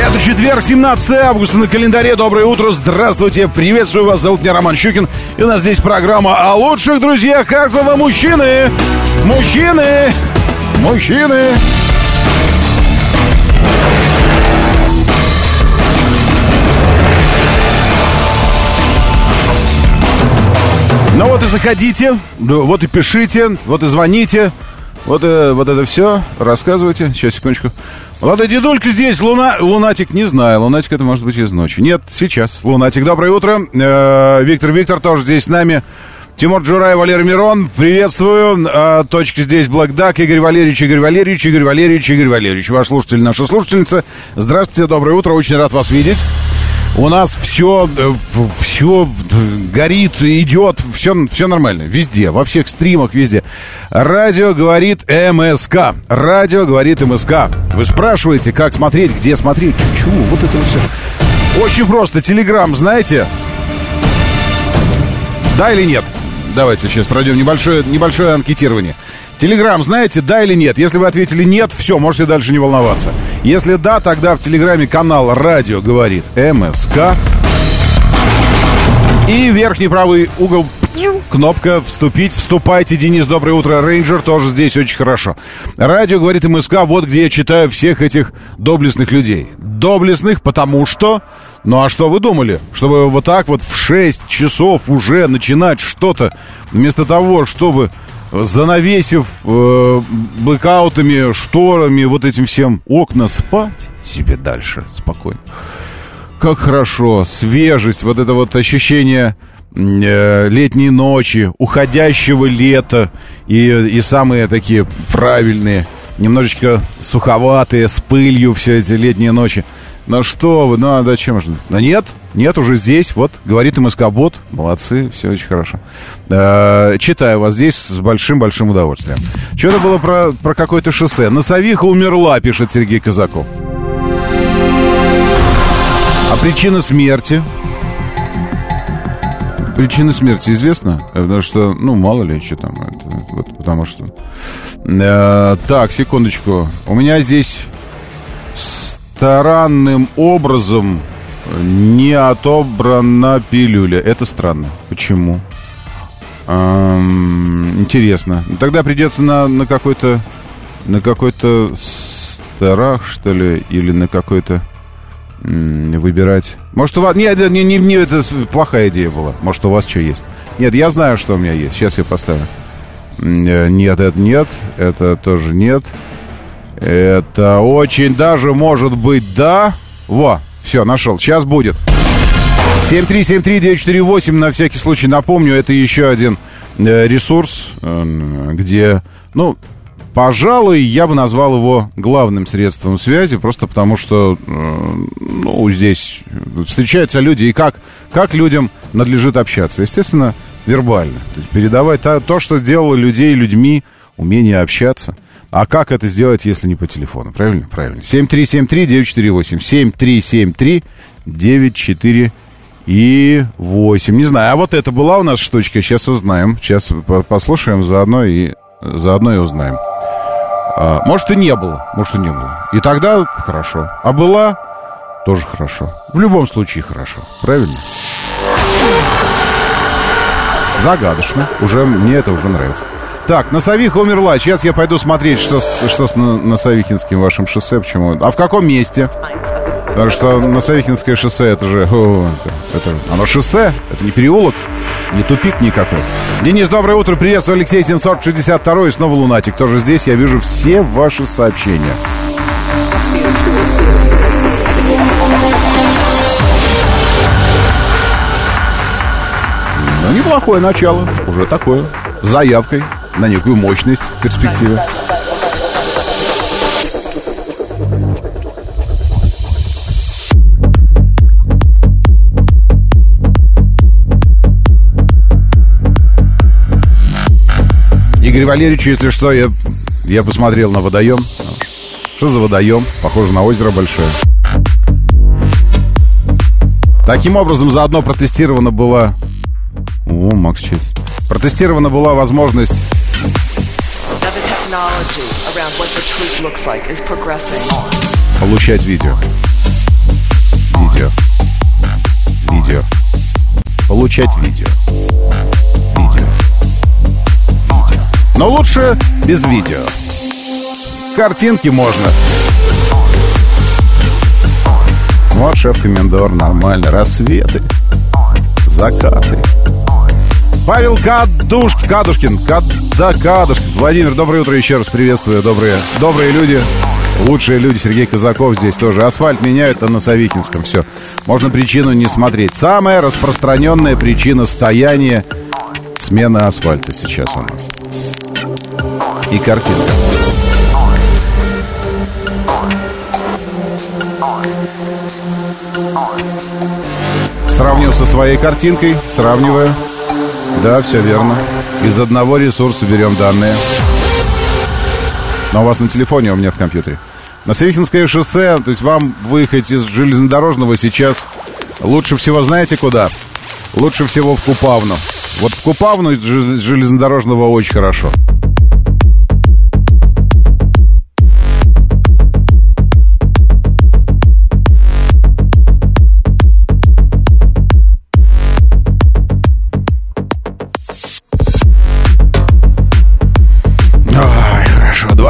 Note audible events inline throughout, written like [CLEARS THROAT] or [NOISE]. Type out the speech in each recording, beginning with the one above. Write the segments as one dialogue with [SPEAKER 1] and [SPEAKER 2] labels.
[SPEAKER 1] Это четверг, 17 августа на календаре. Доброе утро, здравствуйте, приветствую вас. Зовут меня Роман Щукин. И у нас здесь программа о лучших друзьях каждого мужчины. Мужчины! Мужчины! Ну вот и заходите, ну вот и пишите, вот и звоните. Вот, э, вот это все. Рассказывайте. Сейчас, секундочку. Молодой дедулька здесь. Луна... Лунатик, не знаю. Лунатик это может быть из ночи. Нет, сейчас. Лунатик, доброе утро. Э, Виктор Виктор тоже здесь с нами. Тимур Джурай, Валерий Мирон, приветствую. А, точка здесь Black Duck, Игорь Валерьевич, Игорь Валерьевич, Игорь Валерьевич, Игорь Валерьевич. Ваш слушатель, наша слушательница. Здравствуйте, доброе утро, очень рад вас видеть. У нас все, все горит, идет, все, все нормально, везде, во всех стримах, везде. Радио говорит МСК. Радио говорит МСК. Вы спрашиваете, как смотреть, где смотреть, чего, вот это все. Очень просто. Телеграм, знаете? Да или нет? Давайте сейчас пройдем небольшое, небольшое анкетирование. Телеграм, знаете, да или нет? Если вы ответили нет, все, можете дальше не волноваться. Если да, тогда в Телеграме канал «Радио говорит МСК». И верхний правый угол кнопка «Вступить». Вступайте, Денис, доброе утро. Рейнджер тоже здесь очень хорошо. Радио говорит МСК, вот где я читаю всех этих доблестных людей. Доблестных, потому что... Ну а что вы думали? Чтобы вот так вот в 6 часов уже начинать что-то, вместо того, чтобы занавесив э, блэкаутами, шторами, вот этим всем окна, спать себе дальше спокойно. Как хорошо, свежесть, вот это вот ощущение э, летней ночи, уходящего лета и, и самые такие правильные, немножечко суховатые, с пылью все эти летние ночи. Ну что вы, ну а зачем же? Да нет, нет, уже здесь, вот, говорит МСК-бот. Молодцы, все очень хорошо. Э, читаю вас здесь с большим-большим удовольствием. Что-то было про, про какое-то шоссе. Носовиха умерла, пишет Сергей Казаков. А причина смерти? Причина смерти известна? Потому что, ну, мало ли, что там. Это, вот, потому что... Э, так, секундочку. У меня здесь странным образом не отобрана пилюля. Это странно. Почему? Эм, интересно. Тогда придется на, на какой-то на какой-то страх, что ли, или на какой-то выбирать. Может, у вас... Нет, не, не, не, это плохая идея была. Может, у вас что есть? Нет, я знаю, что у меня есть. Сейчас я поставлю. Э, нет, это нет. Это тоже нет. Это очень даже может быть да. Во, все, нашел. Сейчас будет. 7373948, на всякий случай напомню, это еще один э, ресурс, э, где, ну, пожалуй, я бы назвал его главным средством связи, просто потому что, э, ну, здесь встречаются люди, и как, как людям надлежит общаться. Естественно, вербально. То есть передавать то, что сделало людей людьми, умение общаться. А как это сделать, если не по телефону? Правильно? Правильно. 7373948. 7373-94 и 8. Не знаю, а вот это была у нас штучка, сейчас узнаем. Сейчас послушаем заодно и, заодно и узнаем. А, может, и не было, может, и не было. И тогда хорошо. А была, тоже хорошо. В любом случае хорошо. Правильно? Загадочно. Уже, мне это уже нравится. Так, Носовиха умерла. Сейчас я пойду смотреть, что, что с Носовихинским вашим шоссе. Почему? А в каком месте? Потому что Носовихинское шоссе, это же... О, это, оно шоссе, это не переулок, не тупик никакой. Денис, доброе утро, приветствую, Алексей 762 и снова Лунатик. Тоже здесь я вижу все ваши сообщения. Ну, неплохое начало, уже такое, с заявкой на некую мощность перспективы. Игорь Валерьевич, если что, я, я посмотрел на водоем. Что за водоем? Похоже на озеро большое. Таким образом, заодно протестировано было. О, Макс Честь. Протестирована была возможность получать видео. Видео. Видео. Получать видео. Видео. Видео. Но лучше без видео. Картинки можно. Вот шеф-комендор, нормально. Рассветы, закаты. Павел Кадуш... Кадушкин. Кад... Да, Кадушкин. Владимир, доброе утро еще раз приветствую. Добрые, добрые люди. Лучшие люди. Сергей Казаков здесь тоже. Асфальт меняют, а на Савикинском все. Можно причину не смотреть. Самая распространенная причина стояния смена асфальта сейчас у нас. И картинка. Сравнил со своей картинкой, сравниваю. Да, все верно. Из одного ресурса берем данные. Но у вас на телефоне, а у меня в компьютере. На Савихинское шоссе, то есть вам выехать из железнодорожного сейчас лучше всего знаете куда? Лучше всего в Купавну. Вот в Купавну из железнодорожного очень хорошо.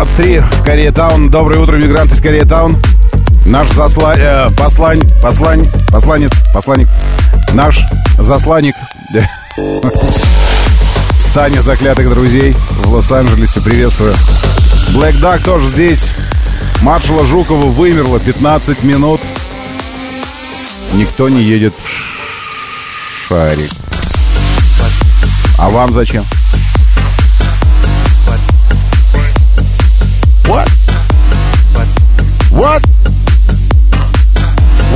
[SPEAKER 1] 23 в Кореятаун. Доброе утро, мигранты из Кореятаун. Наш засла... Э, послань... Послань... Посланец... Посланник... Наш засланник... [LAUGHS] В стане заклятых друзей в Лос-Анджелесе. Приветствую. Блэк Дак тоже здесь. Маршала Жукова вымерло 15 минут. Никто не едет в шарик. А вам зачем? What?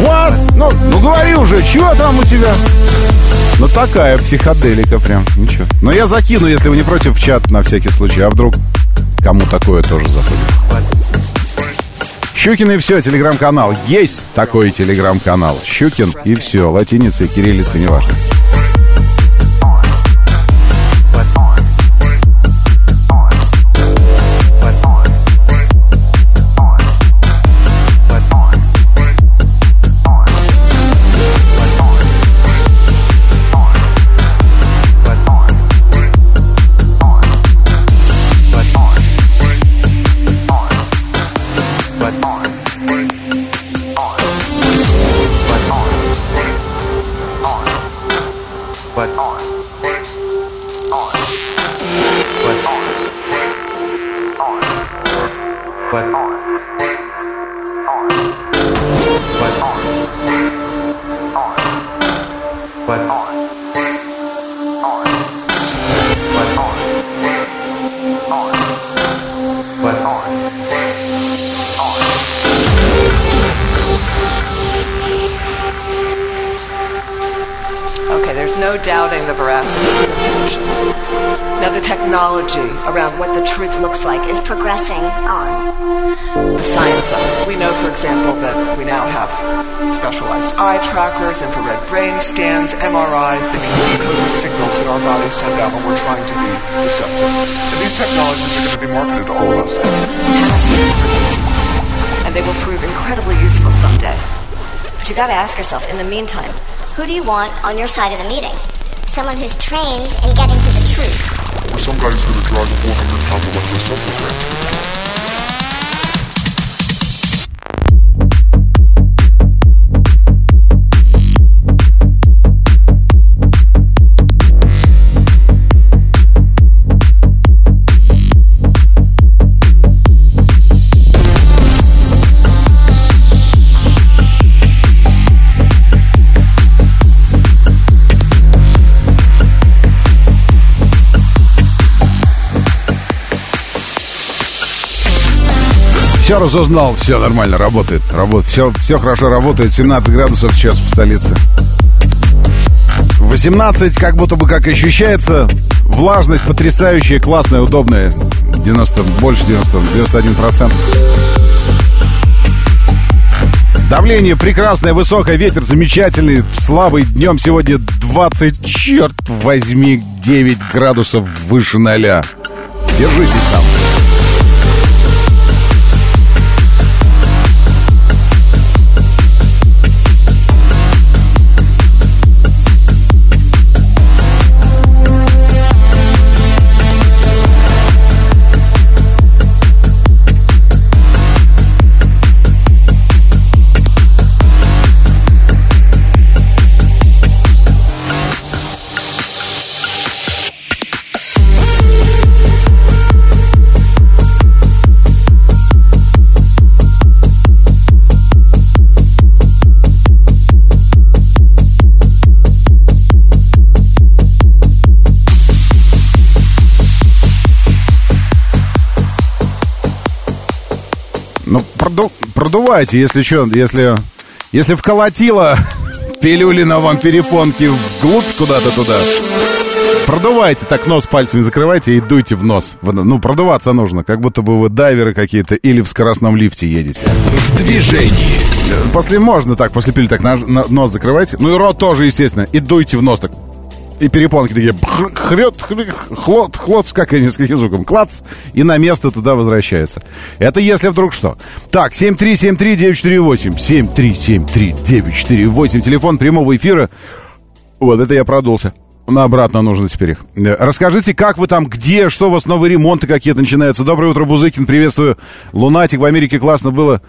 [SPEAKER 1] What? Ну, ну говори уже, чего там у тебя? Ну такая психоделика прям, ничего. Но я закину, если вы не против, в чат на всякий случай. А вдруг кому такое тоже заходит? Щукин и все, телеграм-канал. Есть такой телеграм-канал. Щукин и все, латиница и кириллица, неважно.
[SPEAKER 2] But you gotta ask yourself, in the meantime, who do you want on your side of the meeting? Someone who's trained in getting to the truth.
[SPEAKER 3] Or some guy who's gonna drive a 400 pound electric simple
[SPEAKER 1] Все разузнал, все нормально, работает. Работает. Все, все хорошо работает. 17 градусов сейчас в столице. В 18, как будто бы как ощущается. Влажность потрясающая, классная, удобная. 90, больше 90, 91%. Давление прекрасное, высокое, ветер замечательный, слабый. Днем сегодня 20, черт возьми, 9 градусов выше ноля. Держитесь там. Продувайте, если что, если, если вколотило [LAUGHS] пилюлина вам перепонки вглубь куда-то туда. Продувайте, так нос пальцами закрывайте и дуйте в нос. Ну, продуваться нужно, как будто бы вы дайверы какие-то или в скоростном лифте едете.
[SPEAKER 4] В движении.
[SPEAKER 1] После можно так, после пили так на, на- нос закрывайте. Ну и рот тоже, естественно. И дуйте в нос так. И перепонки такие хрет, хлот, хлот, как они с каким звуком, клац, и на место туда возвращается. Это если вдруг что. Так, 7373948, 7373948, телефон прямого эфира. Вот, это я продулся. На обратно нужно теперь их. Расскажите, как вы там, где, что у вас новые ремонты какие-то начинаются. Доброе утро, Бузыкин, приветствую. Лунатик в Америке классно было.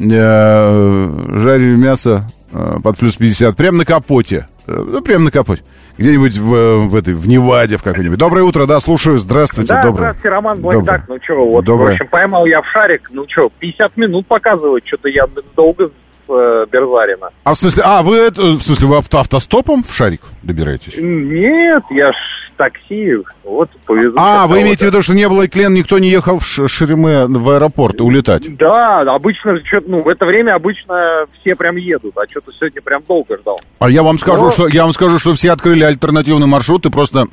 [SPEAKER 1] Э, Жарили мясо э, под плюс 50. Прям на капоте. Э, Ну, прям на капоте. Где-нибудь в, в этой, в Неваде в какой-нибудь. Доброе утро, да, слушаю. Здравствуйте,
[SPEAKER 5] Да,
[SPEAKER 1] доброе.
[SPEAKER 5] здравствуйте, Роман. Блэкдак. Ну что, вот,
[SPEAKER 1] Доброе.
[SPEAKER 5] в общем, поймал я в шарик. Ну что, 50 минут показывает. Что-то я долго э, Берзарина.
[SPEAKER 1] А в смысле, а, вы в смысле, вы авто- автостопом в шарик добираетесь?
[SPEAKER 5] Нет, я ж такси. Вот, повезу.
[SPEAKER 1] А, вы имеете в виду, что не было клен, никто не ехал в Шереме в аэропорт улетать?
[SPEAKER 5] Да, обычно, что ну, в это время обычно все прям едут, а что-то сегодня прям долго ждал.
[SPEAKER 1] А я вам скажу,
[SPEAKER 5] Но-
[SPEAKER 1] что я вам скажу, что все открыли альтернативный маршрут, ты просто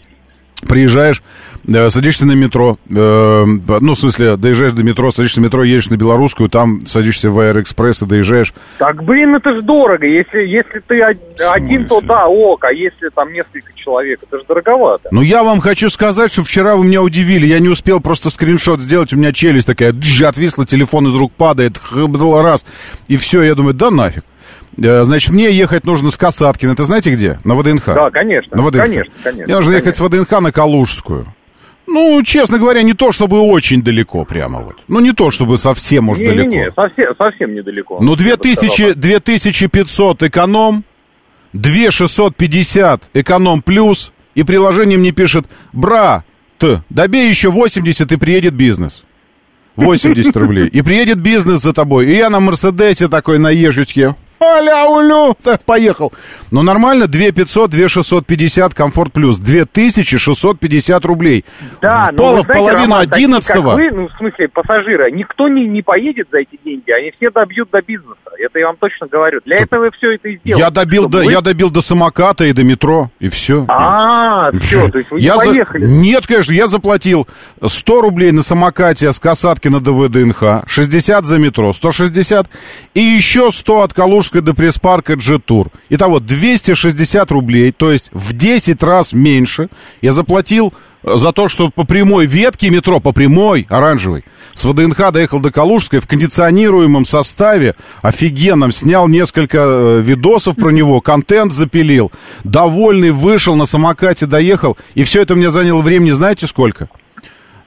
[SPEAKER 1] приезжаешь, э, садишься на метро, э, ну, в смысле, доезжаешь до метро, садишься на метро, едешь на Белорусскую, там садишься в Аэроэкспресс и доезжаешь.
[SPEAKER 5] Так, блин, это ж дорого. Если, если ты од- один, то да, ок, а если там несколько человек, это же дороговато.
[SPEAKER 1] Но я вам хочу сказать, что вчера вы меня удивили, я не успел просто скриншот сделать, у меня челюсть такая, дж, отвисла, телефон из рук падает, раз, и все, я думаю, да нафиг. Э, Значит, мне ехать нужно с Касаткина. Это знаете где? На ВДНХ.
[SPEAKER 5] Да, конечно,
[SPEAKER 1] На ВДНХ.
[SPEAKER 5] конечно, конечно,
[SPEAKER 1] Мне нужно ехать с ВДНХ на Калужскую. Ну, честно говоря, не то, чтобы очень далеко прямо вот. Ну, не то, чтобы совсем уж далеко.
[SPEAKER 5] Не-не-не, совсем, совсем недалеко.
[SPEAKER 1] Ну,
[SPEAKER 5] Я бы
[SPEAKER 1] 2000,
[SPEAKER 5] сказал.
[SPEAKER 1] 2500 эконом, 2650 эконом плюс, и приложение мне пишет, бра, т, добей еще 80 и приедет бизнес. 80 рублей. И приедет бизнес за тобой. И я на Мерседесе такой на ежечке. Аля, улю, [LAUGHS] так, поехал. Ну, нормально, 2 500, 2 650, комфорт плюс. 2650 рублей.
[SPEAKER 5] Да,
[SPEAKER 1] в,
[SPEAKER 5] но
[SPEAKER 1] пол-
[SPEAKER 5] вы
[SPEAKER 1] в
[SPEAKER 5] знаете,
[SPEAKER 1] половину
[SPEAKER 5] Роман, такие, как
[SPEAKER 1] 11
[SPEAKER 5] вы, ну, в смысле, пассажира, никто не, не поедет за эти деньги, они все добьют до бизнеса. Это я вам точно говорю. Для этого все это и сделано.
[SPEAKER 1] я добил, до,
[SPEAKER 5] вы-
[SPEAKER 1] я добил до самоката и до метро, и все.
[SPEAKER 5] А, все, то есть вы не
[SPEAKER 1] Я за-
[SPEAKER 5] поехали.
[SPEAKER 1] Нет, конечно, я заплатил 100 рублей на самокате с Касатки на ДВДНХ, 60 за метро, 160, и еще 100 от Калужской до пресс-парка G-Тур. Итого 260 рублей, то есть в 10 раз меньше я заплатил э, за то, что по прямой ветке метро, по прямой, оранжевой, с ВДНХ доехал до Калужской в кондиционируемом составе, офигенном, снял несколько э, видосов про него, контент запилил, довольный, вышел, на самокате доехал, и все это мне заняло времени, знаете сколько?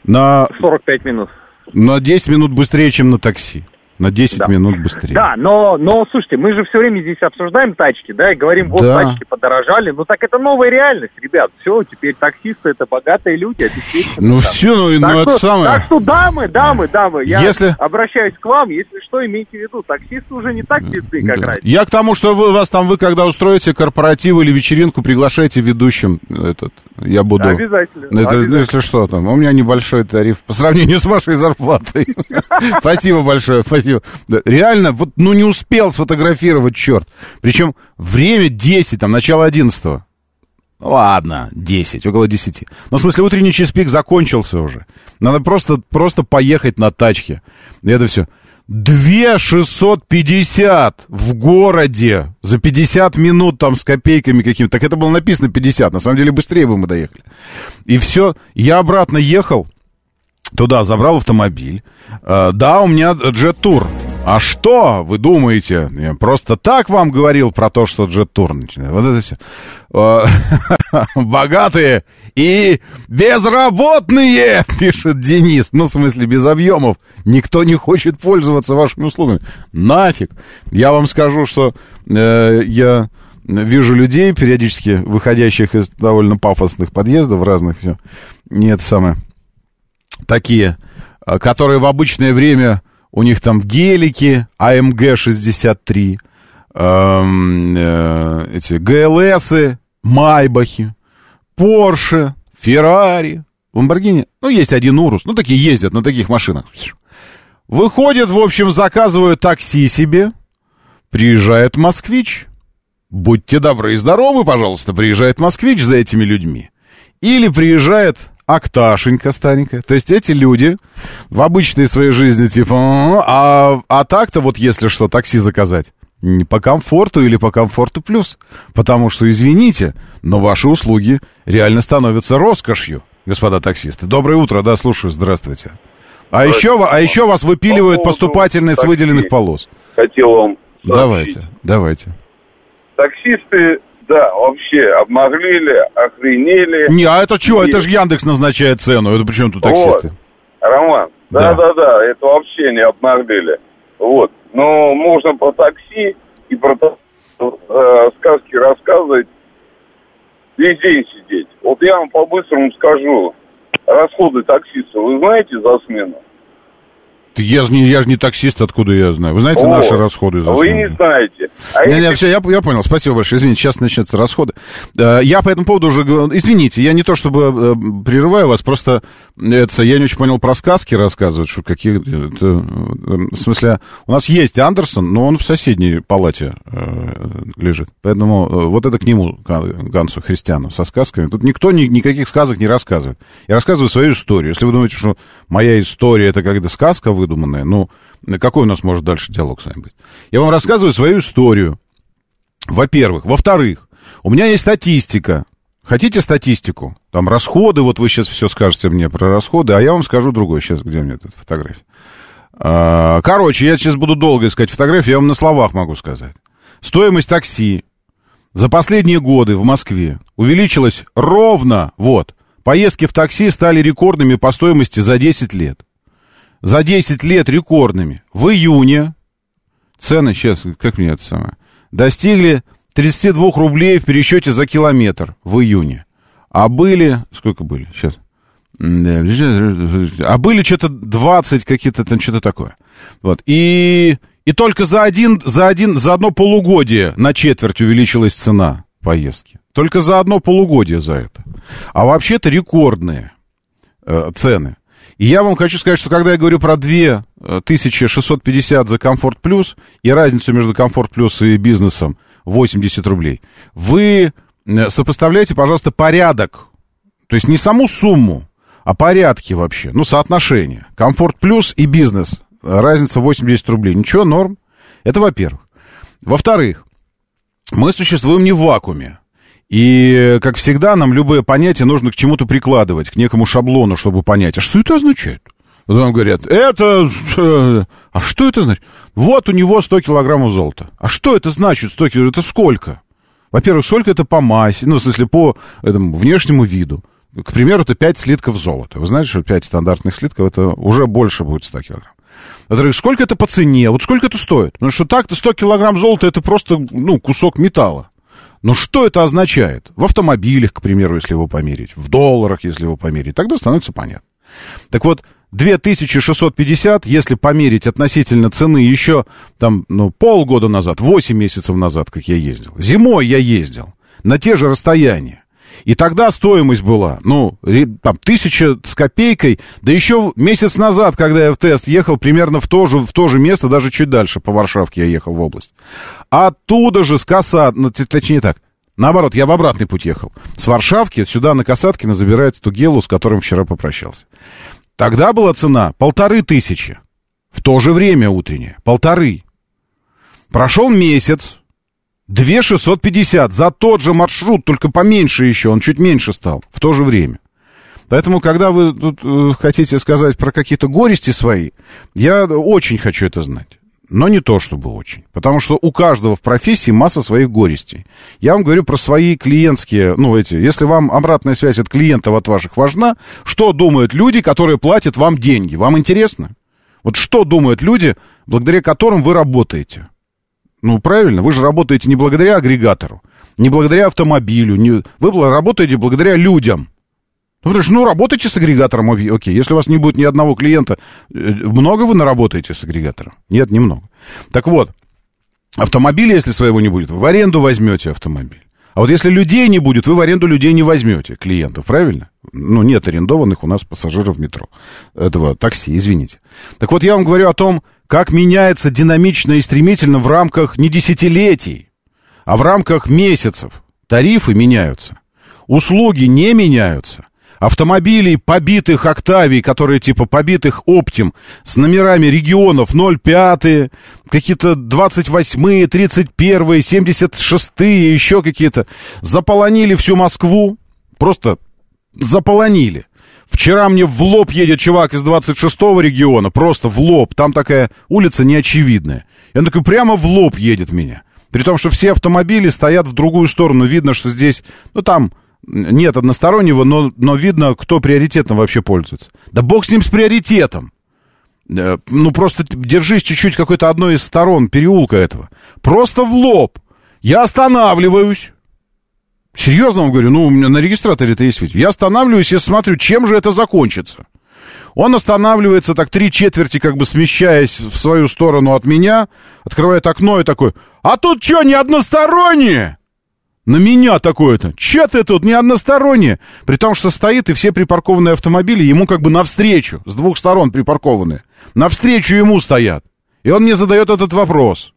[SPEAKER 1] На,
[SPEAKER 5] 45 минут.
[SPEAKER 1] на 10 минут быстрее, чем на такси. На 10
[SPEAKER 5] Да.
[SPEAKER 1] минут быстрее.
[SPEAKER 5] Да, но, но, слушайте, мы же все время здесь обсуждаем тачки, да, и говорим, вот
[SPEAKER 1] Да.
[SPEAKER 5] тачки подорожали. Ну так это новая реальность, ребят. Все, теперь таксисты это богатые люди, обеспеченные.
[SPEAKER 1] Ну
[SPEAKER 5] там.
[SPEAKER 1] все, ну,
[SPEAKER 5] Так
[SPEAKER 1] ну
[SPEAKER 5] что,
[SPEAKER 1] это самое.
[SPEAKER 5] так что, дамы, дамы, дамы, я
[SPEAKER 1] Если-
[SPEAKER 5] обращаюсь к вам, если что, имейте в виду, таксисты уже не так бедны, как
[SPEAKER 1] Да.
[SPEAKER 5] раньше.
[SPEAKER 1] Я к тому, что вы вас там, вы когда устроите корпоратив или вечеринку, приглашайте ведущим этот, я буду...
[SPEAKER 5] Обязательно,
[SPEAKER 1] Ну, это, ну,
[SPEAKER 5] обязательно.
[SPEAKER 1] если что там, у меня небольшой тариф по сравнению с вашей зарплатой. [LAUGHS] Спасибо большое, спасибо. Да, Реально, вот, ну не успел сфотографировать, черт. Причем время 10, там, начало 11 Ну, Ладно, 10, около 10. Ну, в смысле, утренний час-пик закончился уже. Надо просто, просто поехать на тачке. И это все. 2 650 в городе за 50 минут там с копейками какими-то. Так это было написано 50, на самом деле быстрее бы мы доехали. И все, я обратно ехал, туда забрал автомобиль. Э, да, у меня джет-тур. А что, вы думаете? Я просто так вам говорил про то, что джет-тур начинает. Вот это все. Э, [LAUGHS] Богатые и безработные, [LAUGHS] пишет Денис. Ну, в смысле, без объемов. Никто не хочет пользоваться вашими услугами. Нафиг. Я вам скажу, что э, я вижу людей, периодически выходящих из довольно пафосных подъездов разных, все. Не это самое такие, э, которые в обычное время у них там гелики, АМГ-63, эм, э, эти ГЛСы, Майбахи, Порше, Феррари, Ламборгини. Ну, есть один Урус. Ну, такие ездят на таких машинах. Выходят, в общем, заказывают такси себе. Приезжает москвич. Будьте добры и здоровы, пожалуйста, приезжает москвич за этими людьми. Или приезжает Акташенька старенькая. То есть эти люди в обычной своей жизни типа, а, а так-то вот если что, такси заказать. Не по комфорту или по комфорту плюс. Потому что, извините, но ваши услуги реально становятся роскошью, господа таксисты. Доброе утро, да, слушаю, здравствуйте. А еще, а еще вас выпиливают
[SPEAKER 6] По
[SPEAKER 1] поступательные с выделенных полос.
[SPEAKER 6] Хотел вам сообщить.
[SPEAKER 1] Давайте, давайте.
[SPEAKER 6] Таксисты, да, вообще обнаглели, охренели.
[SPEAKER 1] Не, а это что?
[SPEAKER 6] И-
[SPEAKER 1] Это же Яндекс назначает цену. Это почему тут
[SPEAKER 6] Вот.
[SPEAKER 1] таксисты?
[SPEAKER 6] Роман,
[SPEAKER 1] Да.
[SPEAKER 6] да-да-да, это вообще не обнаглели. Вот. Но можно про такси и про э, сказки рассказывать весь день сидеть. Вот я вам по-быстрому скажу. Расходы таксиста, вы знаете за смену?
[SPEAKER 1] Я же не, я ж не таксист, откуда я знаю. Вы знаете
[SPEAKER 6] Вот.
[SPEAKER 1] наши расходы за
[SPEAKER 6] Вы не знаете. А
[SPEAKER 1] Не, не,
[SPEAKER 6] если
[SPEAKER 1] все, я, я понял, спасибо большое. Извините, сейчас начнутся расходы. Я по этому поводу уже... говорил- Извините, я не то чтобы э, прерываю вас, просто это, я не очень понял про сказки рассказывать, что какие... это, э, в смысле, у нас есть Андерсон, но он в соседней палате э, лежит. Поэтому вот это к нему, Гансу Христиану, со сказками. Тут никто ни- никаких сказок не рассказывает. Я рассказываю свою историю. Если вы думаете, что моя история это когда сказка выдуманная, ну, какой у нас может дальше диалог с вами быть? Я вам рассказываю свою историю. Во-первых. Во-вторых, у меня есть статистика. Хотите статистику? Там расходы, вот вы сейчас все скажете мне про расходы, а я вам скажу другое. Сейчас, где у меня эта фотография? А, Короче, я сейчас буду долго искать фотографии, я вам на словах могу сказать. Стоимость такси за последние годы в Москве увеличилась ровно, вот, поездки в такси стали рекордными по стоимости за 10 лет. За 10 лет рекордными. В июне цены, сейчас, как мне это самое, достигли 32 рублей в пересчете за километр в июне. А были, сколько были, сейчас, а были что-то 20 какие-то там, что-то такое. Вот, и, и только за один, за один, за одно полугодие на четверть увеличилась цена поездки. Только за одно полугодие за это. А вообще-то рекордные э, цены. И я вам хочу сказать, что когда я говорю про 2650 за комфорт плюс и разницу между комфорт плюс и бизнесом 80 рублей, вы э, сопоставляйте, пожалуйста, порядок. То есть не саму сумму, а порядки вообще. Ну, соотношение. Комфорт плюс и бизнес. Разница 80 рублей. Ничего, норм. Это во-первых. Во-вторых, мы существуем не в вакууме. И, как всегда, нам любое понятие нужно к чему-то прикладывать, к некому шаблону, чтобы понять, а что это означает? Вот вам говорят, это... э, А что это значит? Вот у него 100 килограммов золота. А что это значит 100 килограммов? Это сколько? Во-первых, сколько это по массе, ну, в смысле, по этому внешнему виду. К примеру, это 5 слитков золота. Вы знаете, что 5 стандартных слитков, это уже больше будет 100 килограмм. Во-вторых, сколько это по цене? Вот сколько это стоит? Потому что так-то 100 килограмм золота, это просто, ну, кусок металла. Но что это означает? В автомобилях, к примеру, если его померить, в долларах, если его померить, тогда становится понятно. Так вот, 2650, если померить относительно цены еще там, ну, полгода назад, 8 месяцев назад, как я ездил. Зимой я ездил на те же расстояния. И тогда стоимость была, ну, там, тысяча с копейкой, да еще месяц назад, когда я в тест ехал, примерно в то же, в то же место, даже чуть дальше, по Варшавке я ехал в область. Оттуда же с Касат, ну, точнее так, Наоборот, я в обратный путь ехал. С Варшавки сюда на Касаткино забирать эту гелу, с которым вчера попрощался. Тогда была цена полторы тысячи. В то же время утреннее. Полторы. Прошел месяц. 2650 за тот же маршрут, только поменьше еще, он чуть меньше стал в то же время. Поэтому, когда вы тут э, хотите сказать про какие-то горести свои, я очень хочу это знать. Но не то, чтобы очень. Потому что у каждого в профессии масса своих горестей. Я вам говорю про свои клиентские, ну, эти, если вам обратная связь от клиентов, от ваших важна, что думают люди, которые платят вам деньги? Вам интересно? Вот что думают люди, благодаря которым вы работаете? Ну, правильно, вы же работаете не благодаря агрегатору, не благодаря автомобилю, не... вы работаете благодаря людям. Ну, потому что, ну, работайте с агрегатором, окей. Если у вас не будет ни одного клиента, э, много вы наработаете с агрегатором? Нет, немного. Так вот, автомобиля, если своего не будет, в аренду возьмете автомобиль. А вот если людей не будет, вы в аренду людей не возьмете, клиентов, правильно? Ну, нет арендованных у нас пассажиров метро. Этого такси, извините. Так вот, я вам говорю о том, как меняется динамично и стремительно в рамках не десятилетий, а в рамках месяцев. Тарифы меняются. Услуги не меняются автомобилей, побитых «Октавий», которые типа побитых «Оптим», с номерами регионов 05, какие-то 28-е, 31-е, 76-е, еще какие-то, заполонили всю Москву, просто заполонили. Вчера мне в лоб едет чувак из 26-го региона, просто в лоб, там такая улица неочевидная. И он такой прямо в лоб едет меня. При том, что все автомобили стоят в другую сторону, видно, что здесь, ну там нет одностороннего, но, но видно, кто приоритетом вообще пользуется. Да бог с ним с приоритетом. Э, ну, просто держись чуть-чуть какой-то одной из сторон переулка этого. Просто в лоб. Я останавливаюсь. Серьезно вам говорю, ну, у меня на регистраторе это есть видео. Я останавливаюсь и смотрю, чем же это закончится. Он останавливается так три четверти, как бы смещаясь в свою сторону от меня, открывает окно и такой, а тут что, не одностороннее? На меня такое-то. Че ты тут не одностороннее? При том, что стоит и все припаркованные автомобили ему как бы навстречу, с двух сторон припаркованные. Навстречу ему стоят. И он мне задает этот вопрос.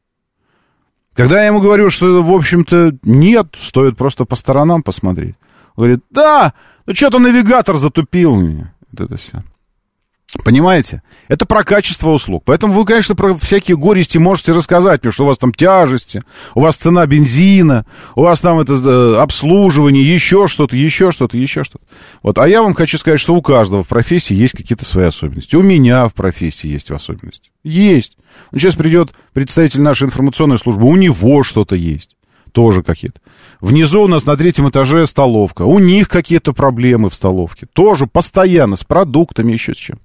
[SPEAKER 1] Когда я ему говорю, что, в общем-то, нет, стоит просто по сторонам посмотреть. Он говорит, да, ну что-то навигатор затупил меня. Вот это все. Понимаете? Это про качество услуг. Поэтому вы, конечно, про всякие горести можете рассказать, потому что у вас там тяжести, у вас цена бензина, у вас там это э, обслуживание, еще что-то, еще что-то, еще что-то. Вот. А я вам хочу сказать, что у каждого в профессии есть какие-то свои особенности. У меня в профессии есть особенности. Есть. Ну, сейчас придет представитель нашей информационной службы, у него что-то есть тоже какие-то. Внизу у нас на третьем этаже столовка. У них какие-то проблемы в столовке. Тоже постоянно, с продуктами, еще с чем-то.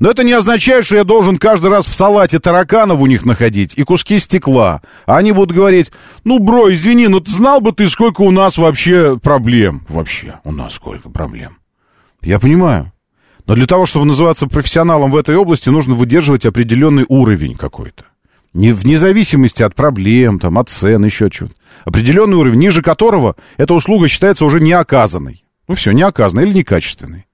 [SPEAKER 1] Но это не означает, что я должен каждый раз в салате тараканов у них находить и куски стекла. А они будут говорить, ну, бро, извини, но ты знал бы ты, сколько у нас вообще проблем? Вообще, у нас сколько проблем? Я понимаю. Но для того, чтобы называться профессионалом в этой области, нужно выдерживать определенный уровень какой-то. Не, вне зависимости от проблем, там, от цен, еще чего-то. Определенный уровень, ниже которого эта услуга считается уже не оказанной. Ну все, не оказанной или некачественной.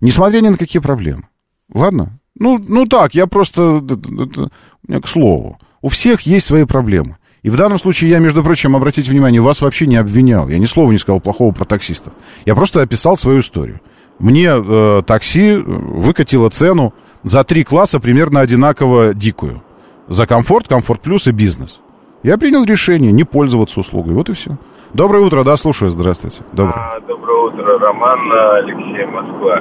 [SPEAKER 1] Несмотря ни на какие проблемы. Ладно? Ну, ну так, я просто... Это, это, к слову. У всех есть свои проблемы. И в данном случае я, между прочим, обратите внимание, вас вообще не обвинял. Я ни слова не сказал плохого про таксиста. Я просто описал свою историю. Мне э, такси выкатило цену за три класса примерно одинаково дикую. За комфорт, комфорт плюс и бизнес. Я принял решение не пользоваться услугой. Вот и все. Доброе утро, да, слушаю, здравствуйте. Доброе.
[SPEAKER 7] А, доброе утро, Роман, Алексей, Москва.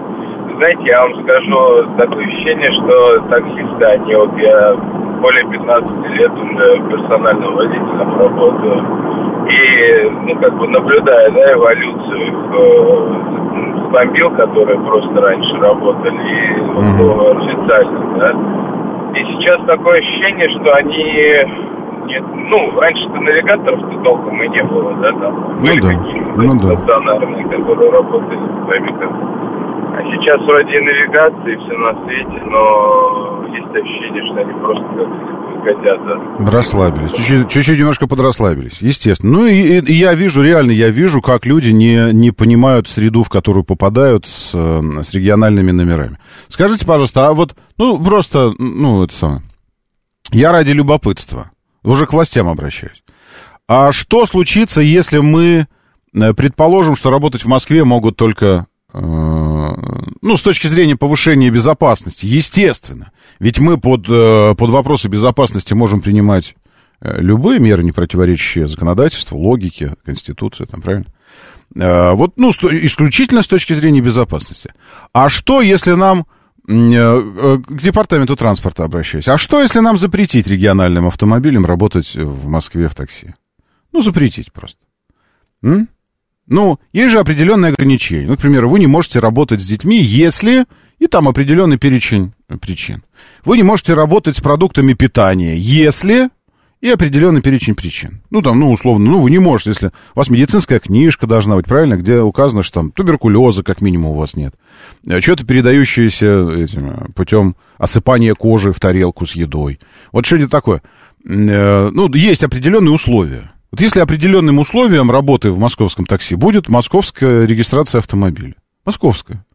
[SPEAKER 7] Знаете, я вам скажу такое ощущение, что таксисты, они вот я более 15 лет уже персональным водителем работаю. И, ну, как бы наблюдая, да, эволюцию их автомобил, которые просто раньше работали, и mm-hmm. официально, да, и сейчас такое ощущение, что они нет, ну, раньше-то навигаторов-то толком и не было, да, там
[SPEAKER 1] ну, да. ну,
[SPEAKER 7] стационарные, да. которые работали с вами А сейчас вроде и навигации, все на свете, но есть ощущение, что они просто хотят.
[SPEAKER 1] Расслабились, чуть-чуть, немножко подрасслабились, естественно. Ну и, и я вижу, реально я вижу, как люди не, не понимают среду, в которую попадают с, с региональными номерами. Скажите, пожалуйста, а вот, ну, просто, ну, это самое, я ради любопытства, уже к властям обращаюсь. А что случится, если мы э, предположим, что работать в Москве могут только, э, ну, с точки зрения повышения безопасности, естественно. Ведь мы под, э, под вопросы безопасности можем принимать э, любые меры, не противоречащие законодательству, логике, Конституции, там, правильно? Э, вот, ну, исключительно с точки зрения безопасности. А что, если нам к департаменту транспорта обращаюсь. А что, если нам запретить региональным автомобилям работать в Москве в такси? Ну, запретить просто. М? Ну, есть же определенные ограничения. Ну, к примеру, вы не можете работать с детьми, если... И там определенный перечень э, причин. Вы не можете работать с продуктами питания, если... И определенный перечень причин. Ну, там, ну, условно, ну, вы не можете, если... У вас медицинская книжка должна быть, правильно? Где указано, что там туберкулеза, как минимум, у вас нет. Э, Что-то передающееся этим, э, путем осыпания кожи в тарелку с едой. Вот что-нибудь такое. Э, Ну, есть определенные условия. Вот если определенным условием работы в московском такси будет московская регистрация автомобиля. Московская.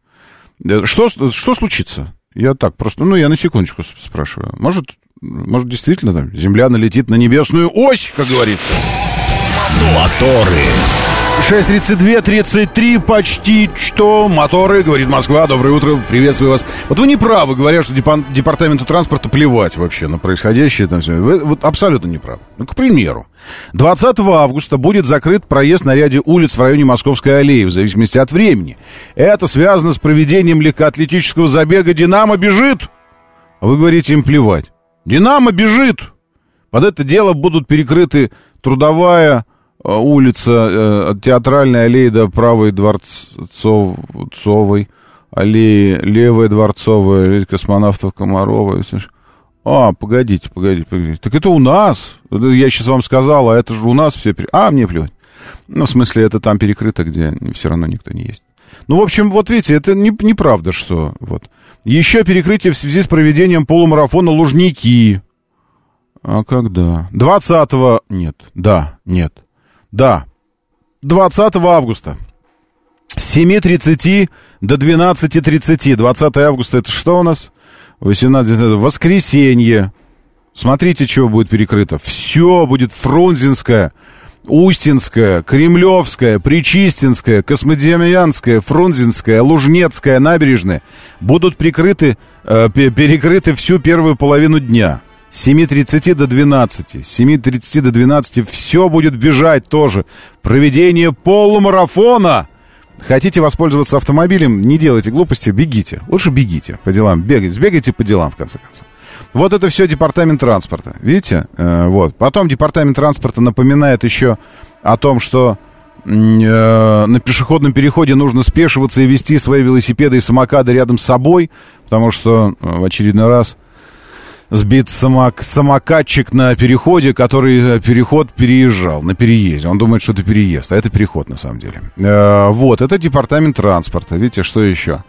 [SPEAKER 1] Э, Что, что случится? Я так просто, ну, я на секундочку спрашиваю. Может, может действительно там Земля налетит на небесную ось, как говорится?
[SPEAKER 4] Моторы.
[SPEAKER 1] 6.32-33 почти что. Моторы, говорит Москва. Доброе утро, приветствую вас. Вот вы не правы, говоря, что депа- департаменту транспорта плевать вообще на происходящее там все. Вы вот абсолютно не правы. Ну, к примеру, 20 августа будет закрыт проезд на ряде улиц в районе Московской аллеи, в зависимости от времени. Это связано с проведением легкоатлетического забега «Динамо бежит». Вы говорите им плевать. «Динамо бежит». Под это дело будут перекрыты трудовая улица э, от театральной аллеи до правой дворцовой аллеи, левая дворцовая, аллея космонавтов Комарова. А, погодите, погодите, погодите. Так это у нас. Я сейчас вам сказал, а это же у нас все... А, мне плевать. Ну, в смысле, это там перекрыто, где все равно никто не есть. Ну, в общем, вот видите, это не, неправда, что вот. Еще перекрытие в связи с проведением полумарафона Лужники. А когда? 20 Нет. Да, нет. Да. 20 августа. С 7.30 до 12.30. 20 августа это что у нас? 18. это Воскресенье. Смотрите, чего будет перекрыто. Все будет Фрунзенская, Устинская, Кремлевская, Причистинская, Космодемьянская, Фрунзенская, Лужнецкая, набережная будут прикрыты, э, пе- перекрыты всю первую половину дня. С 7.30 до 12. С 7.30 до 12 все будет бежать тоже. Проведение полумарафона. Хотите воспользоваться автомобилем, не делайте глупости, бегите. Лучше бегите по делам, бегайте, сбегайте по делам, в конце концов. Вот это все департамент транспорта. Видите? Э, вот. Потом департамент транспорта напоминает еще о том, что э, на пешеходном переходе нужно спешиваться и вести свои велосипеды и самокады рядом с собой, потому что э, в очередной раз сбит самок, самокатчик на переходе, который э, переход переезжал, на переезде. Он думает, что это переезд, а это переход на самом деле. Э, вот, это департамент транспорта. Видите, что еще?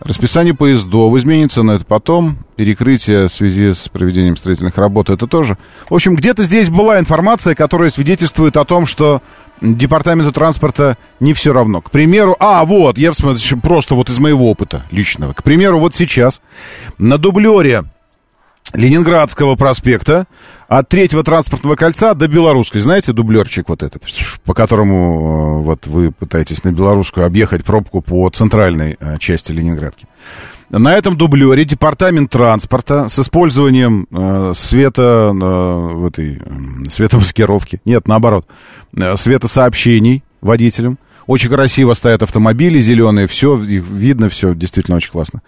[SPEAKER 1] Расписание поездов изменится, но это потом. Перекрытие в связи с проведением строительных работ, это тоже. В общем, где-то здесь была информация, которая свидетельствует о том, что департаменту транспорта не все равно. К примеру, а, вот, я смотрю, просто вот из моего опыта личного. К примеру, вот сейчас на дублере Ленинградского проспекта от третьего транспортного кольца до Белорусской. Знаете, дублерчик вот этот, по которому э, вот вы пытаетесь на Белорусскую объехать пробку по центральной э, части Ленинградки. На этом дублере департамент транспорта с использованием э, света, э, этой, э, светомаскировки, нет, наоборот, э, светосообщений водителям. Очень красиво стоят автомобили зеленые, все, видно, все действительно очень классно.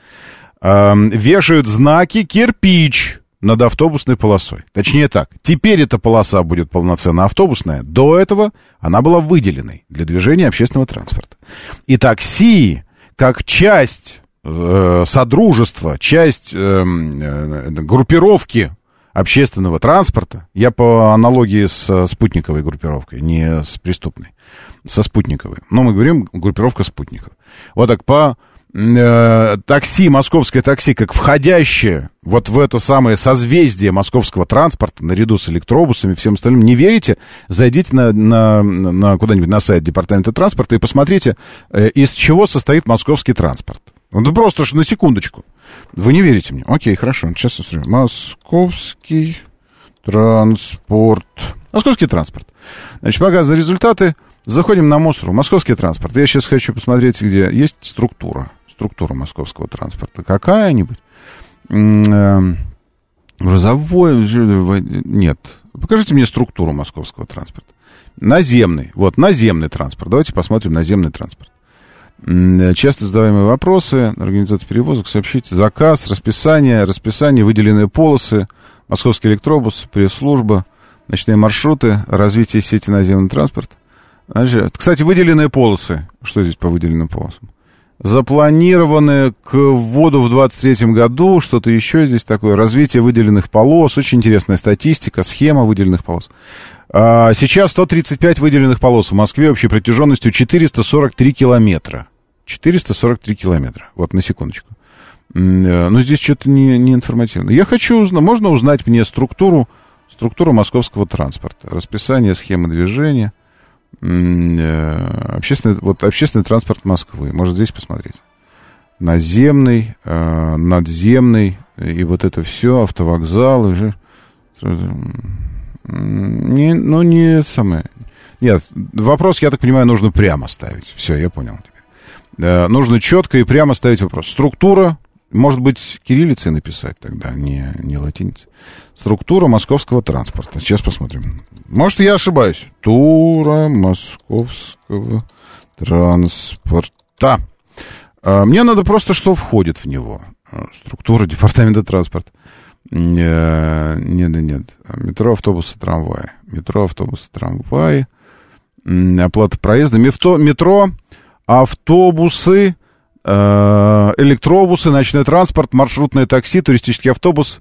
[SPEAKER 1] Эм, вешают знаки кирпич над автобусной полосой. Точнее так, теперь эта полоса будет полноценно автобусная. До этого она была выделенной для движения общественного транспорта. И такси, как часть э, содружества, часть эм, э, группировки общественного транспорта, я по аналогии с спутниковой группировкой, не с преступной, со спутниковой. Но мы говорим группировка спутников. Вот так по э, такси, московское такси, как входящее вот в это самое созвездие московского транспорта, наряду с электробусами и всем остальным, не верите, зайдите на, на, на куда-нибудь на сайт Департамента транспорта и посмотрите, э, из чего состоит московский транспорт. Ну, просто ж на секундочку. Вы не верите мне? Окей, хорошо. Сейчас смотрю. Московский транспорт. Московский транспорт. Значит, показаны результаты. Заходим на МОСРУ. Московский транспорт. Я сейчас хочу посмотреть, где есть структура. Структура московского транспорта. Какая-нибудь. М, э, Грузовой... Нет. Покажите мне структуру московского транспорта. Наземный. Вот, наземный транспорт. Давайте посмотрим наземный транспорт. М, Часто задаваемые вопросы. Организация перевозок. Сообщите. Заказ, расписание. Расписание, выделенные полосы. Московский электробус, пресс-служба. Ночные маршруты. Развитие сети наземного транспорта. Кстати, выделенные полосы. Что здесь по выделенным полосам? Запланированы к вводу в 23 году. Что-то еще здесь такое. Развитие выделенных полос. Очень интересная статистика. Схема выделенных полос. А, сейчас 135 выделенных полос в Москве общей протяженностью 443 километра. 443 километра. Вот, на секундочку. Э, Ну, здесь что-то не, не информативно. Я хочу узнать, можно узнать мне структуру, структуру московского транспорта, расписание схемы движения, общественный, вот, общественный транспорт Москвы. Может, здесь посмотреть. Наземный, э, надземный, и вот это все, автовокзалы. же. М, Не, ну, не самое. Нет, вопрос, я так понимаю, нужно прямо ставить. Все, я понял теперь. Э, нужно четко и прямо ставить вопрос. Структура, может быть, кириллицей написать тогда, не, не латиницей. Структура московского транспорта. Сейчас посмотрим. Может, я ошибаюсь. Тура московского транспорта. А, Мне надо просто, что входит в него. А, Структура департамента транспорта. Э, Нет, нет, нет. Метро, автобусы, трамваи. Метро, автобусы, трамваи. Оплата проезда. Метро, метро автобусы, электробусы, ночной транспорт, маршрутное такси, туристический автобус,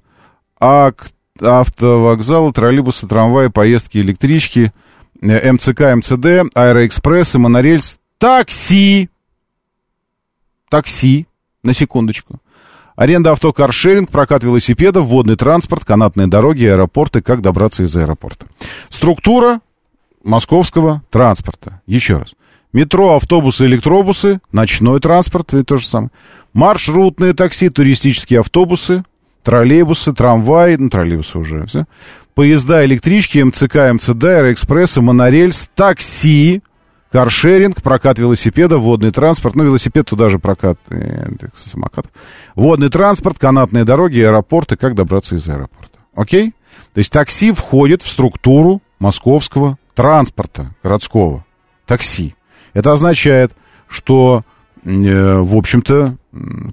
[SPEAKER 1] автовокзалы, троллейбусы, трамваи, поездки, электрички, э, МЦК, МЦД, аэроэкспрессы, монорельс, такси, такси, на секундочку. Аренда авто, каршеринг, прокат велосипедов, водный транспорт, канатные дороги, аэропорты, как добраться из аэропорта. Структура московского транспорта. Еще раз. Метро, автобусы, электробусы, ночной транспорт, это то же самое. Маршрутные такси, туристические автобусы, троллейбусы, трамваи, ну, троллейбусы уже, все. Поезда, электрички, МЦК, МЦД, аэроэкспрессы, монорельс, такси, каршеринг, прокат велосипеда, водный транспорт, ну, велосипед туда же прокат э, этих самокатов. Водный транспорт, канатные дороги, аэропорты, как добраться из аэропорта. Окей? То есть такси входит в структуру московского транспорта городского. Такси. Это означает, что, э, в общем-то,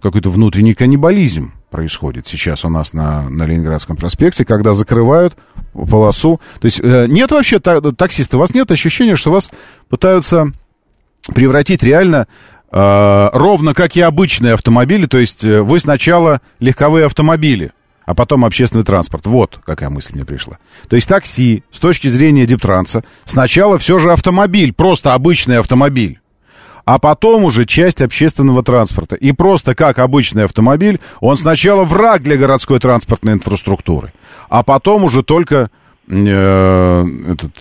[SPEAKER 1] какой-то внутренний каннибализм происходит сейчас у нас на, на Ленинградском проспекте, когда закрывают полосу. То есть э, нет вообще та- таксиста, у вас нет ощущения, что вас пытаются превратить реально э, ровно как и обычные автомобили. То есть э, вы сначала легковые автомобили, а потом общественный транспорт. Вот какая мысль мне пришла. То есть такси, с точки зрения Диптранса, сначала все же автомобиль, просто обычный автомобиль. А потом уже часть общественного транспорта. И просто как обычный автомобиль, он сначала враг для городской транспортной инфраструктуры, а потом уже только э, этот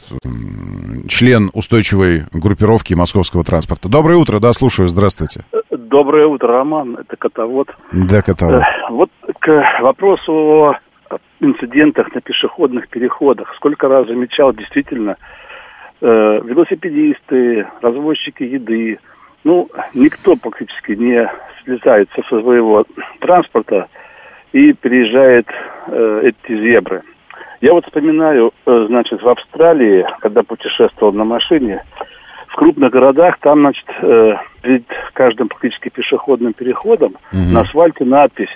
[SPEAKER 1] член устойчивой группировки московского транспорта. Доброе утро, да, слушаю, здравствуйте.
[SPEAKER 8] Доброе утро, Роман. Это Котовод.
[SPEAKER 1] Да, Котовод.
[SPEAKER 8] Э, Вот к вопросу о инцидентах на пешеходных переходах. Сколько раз замечал, действительно, э, велосипедисты, развозчики еды, ну, никто практически не слезает со своего транспорта и переезжает э, эти зебры. Я вот вспоминаю, э, значит, в Австралии, когда путешествовал на машине, в крупных городах там, значит, э, перед каждым практически пешеходным переходом на асфальте надпись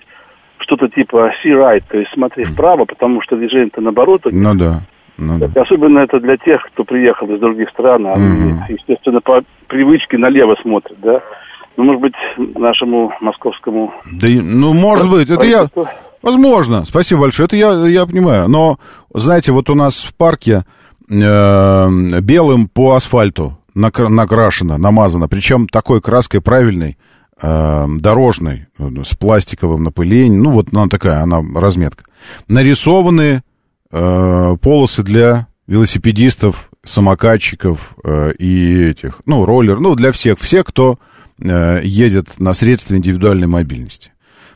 [SPEAKER 8] что-то типа «See right», то есть смотри вправо, потому что движение-то наоборот.
[SPEAKER 1] Ну да. Ну, да.
[SPEAKER 8] Особенно это для тех, кто приехал из других стран, они,
[SPEAKER 1] Мгм.
[SPEAKER 8] естественно, по привычке налево смотрят, да. Ну, может быть, нашему московскому...
[SPEAKER 1] Да, ну, может быть, это я... Возможно, спасибо большое, это я, я понимаю. Но, знаете, вот у нас в парке э, белым по асфальту накра- накрашено, намазано, причем такой краской правильной, э, дорожной, э, с пластиковым напылением, ну, вот она такая, она разметка. Нарисованы э, полосы для велосипедистов, самокатчиков э, и этих, ну, роллер, ну, для всех, все, кто э, едет на средстве индивидуальной мобильности.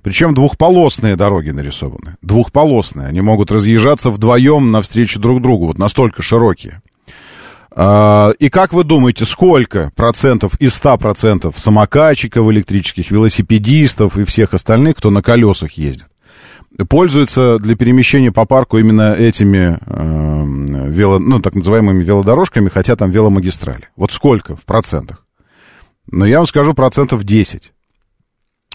[SPEAKER 1] Причем двухполосные дороги нарисованы. Двухполосные. Они могут разъезжаться вдвоем навстречу друг другу. Вот настолько широкие. А, И как вы думаете, сколько процентов из 100 процентов самокатчиков электрических, велосипедистов и всех остальных, кто на колесах ездит, пользуются для перемещения по парку именно этими э, вело, ну, так называемыми велодорожками, хотя там веломагистрали? Вот сколько в процентах? Но я вам скажу процентов 10.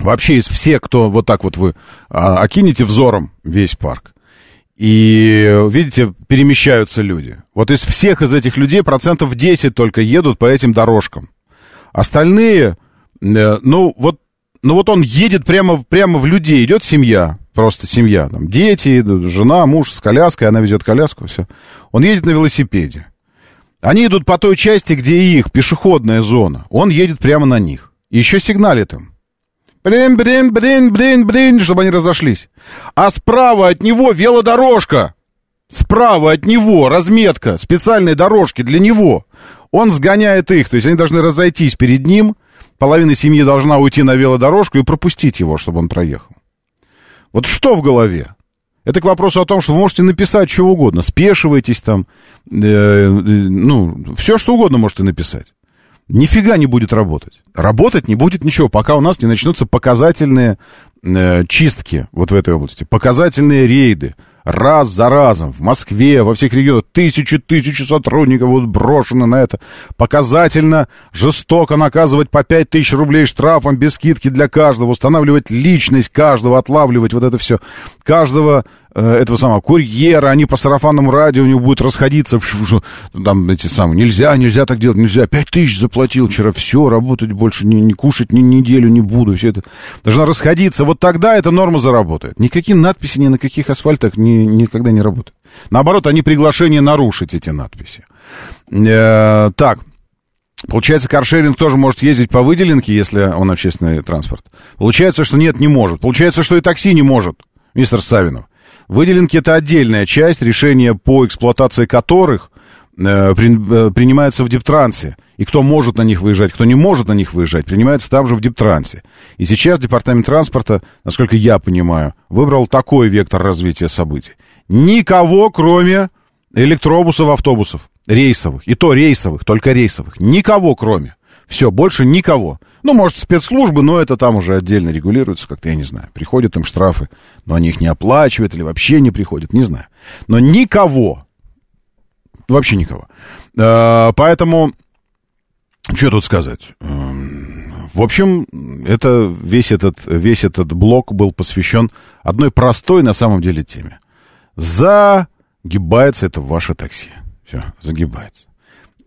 [SPEAKER 1] Вообще из всех, кто вот так вот вы а, окинете взором весь парк, и, видите, перемещаются люди. Вот из всех из этих людей процентов 10 только едут по этим дорожкам. Остальные, э, ну вот, ну вот он едет прямо, прямо в людей. Идет семья, просто семья. Там, дети, жена, муж с коляской, она везет коляску, все. Он едет на велосипеде. Они идут по той части, где их пешеходная зона. Он едет прямо на них. И еще сигналит им. Блин, блин, блин, блин, блин, чтобы они разошлись. А справа от него велодорожка. Справа от него разметка, специальные дорожки для него. Он сгоняет их, то есть они должны разойтись перед ним. Половина семьи должна уйти на велодорожку и пропустить его, чтобы он проехал. Вот что в голове? Это к вопросу о том, что вы можете написать что угодно. Спешивайтесь там. Э, э, ну, все что угодно можете написать. Нифига не будет работать. Работать не будет ничего, пока у нас не начнутся показательные э, чистки вот в этой области. Показательные рейды. Раз за разом в Москве, во всех регионах тысячи-тысячи сотрудников будут брошены на это. Показательно, жестоко наказывать по 5 тысяч рублей штрафом без скидки для каждого, устанавливать личность каждого, отлавливать вот это все. Каждого этого самого курьера, они по сарафанному радио у него будут расходиться. Там эти самые, нельзя, нельзя так делать, нельзя. 5 тысяч заплатил вчера, все, работать больше, не, не кушать ни неделю не буду. Все это должна расходиться. Вот тогда эта норма заработает. Никакие надписи ни на каких асфальтах ни, никогда не работают. Наоборот, они приглашение нарушить эти надписи. Э, так, Получается, каршеринг тоже может ездить по выделенке, если он общественный транспорт. Получается, что нет, не может. Получается, что и такси не может, мистер Савинов. Выделенки это отдельная часть, решения по эксплуатации которых э, э, принимается в Дептрансе. И кто может на них выезжать, кто не может на них выезжать, принимается там же в Дептрансе. И сейчас Департамент транспорта, насколько я понимаю, выбрал такой вектор развития событий. Никого, кроме электробусов, автобусов, рейсовых. И то рейсовых, только рейсовых. Никого, кроме. Все, больше никого. Ну, может, спецслужбы, но это там уже отдельно регулируется, как-то, я не знаю. Приходят им штрафы, но они их не оплачивают или вообще не приходят, не знаю. Но никого. Вообще никого. Э, Поэтому, что тут сказать? Эм, В общем, это весь этот, весь этот блок был посвящен одной простой на самом деле теме. Загибается это ваше такси. Все, загибается.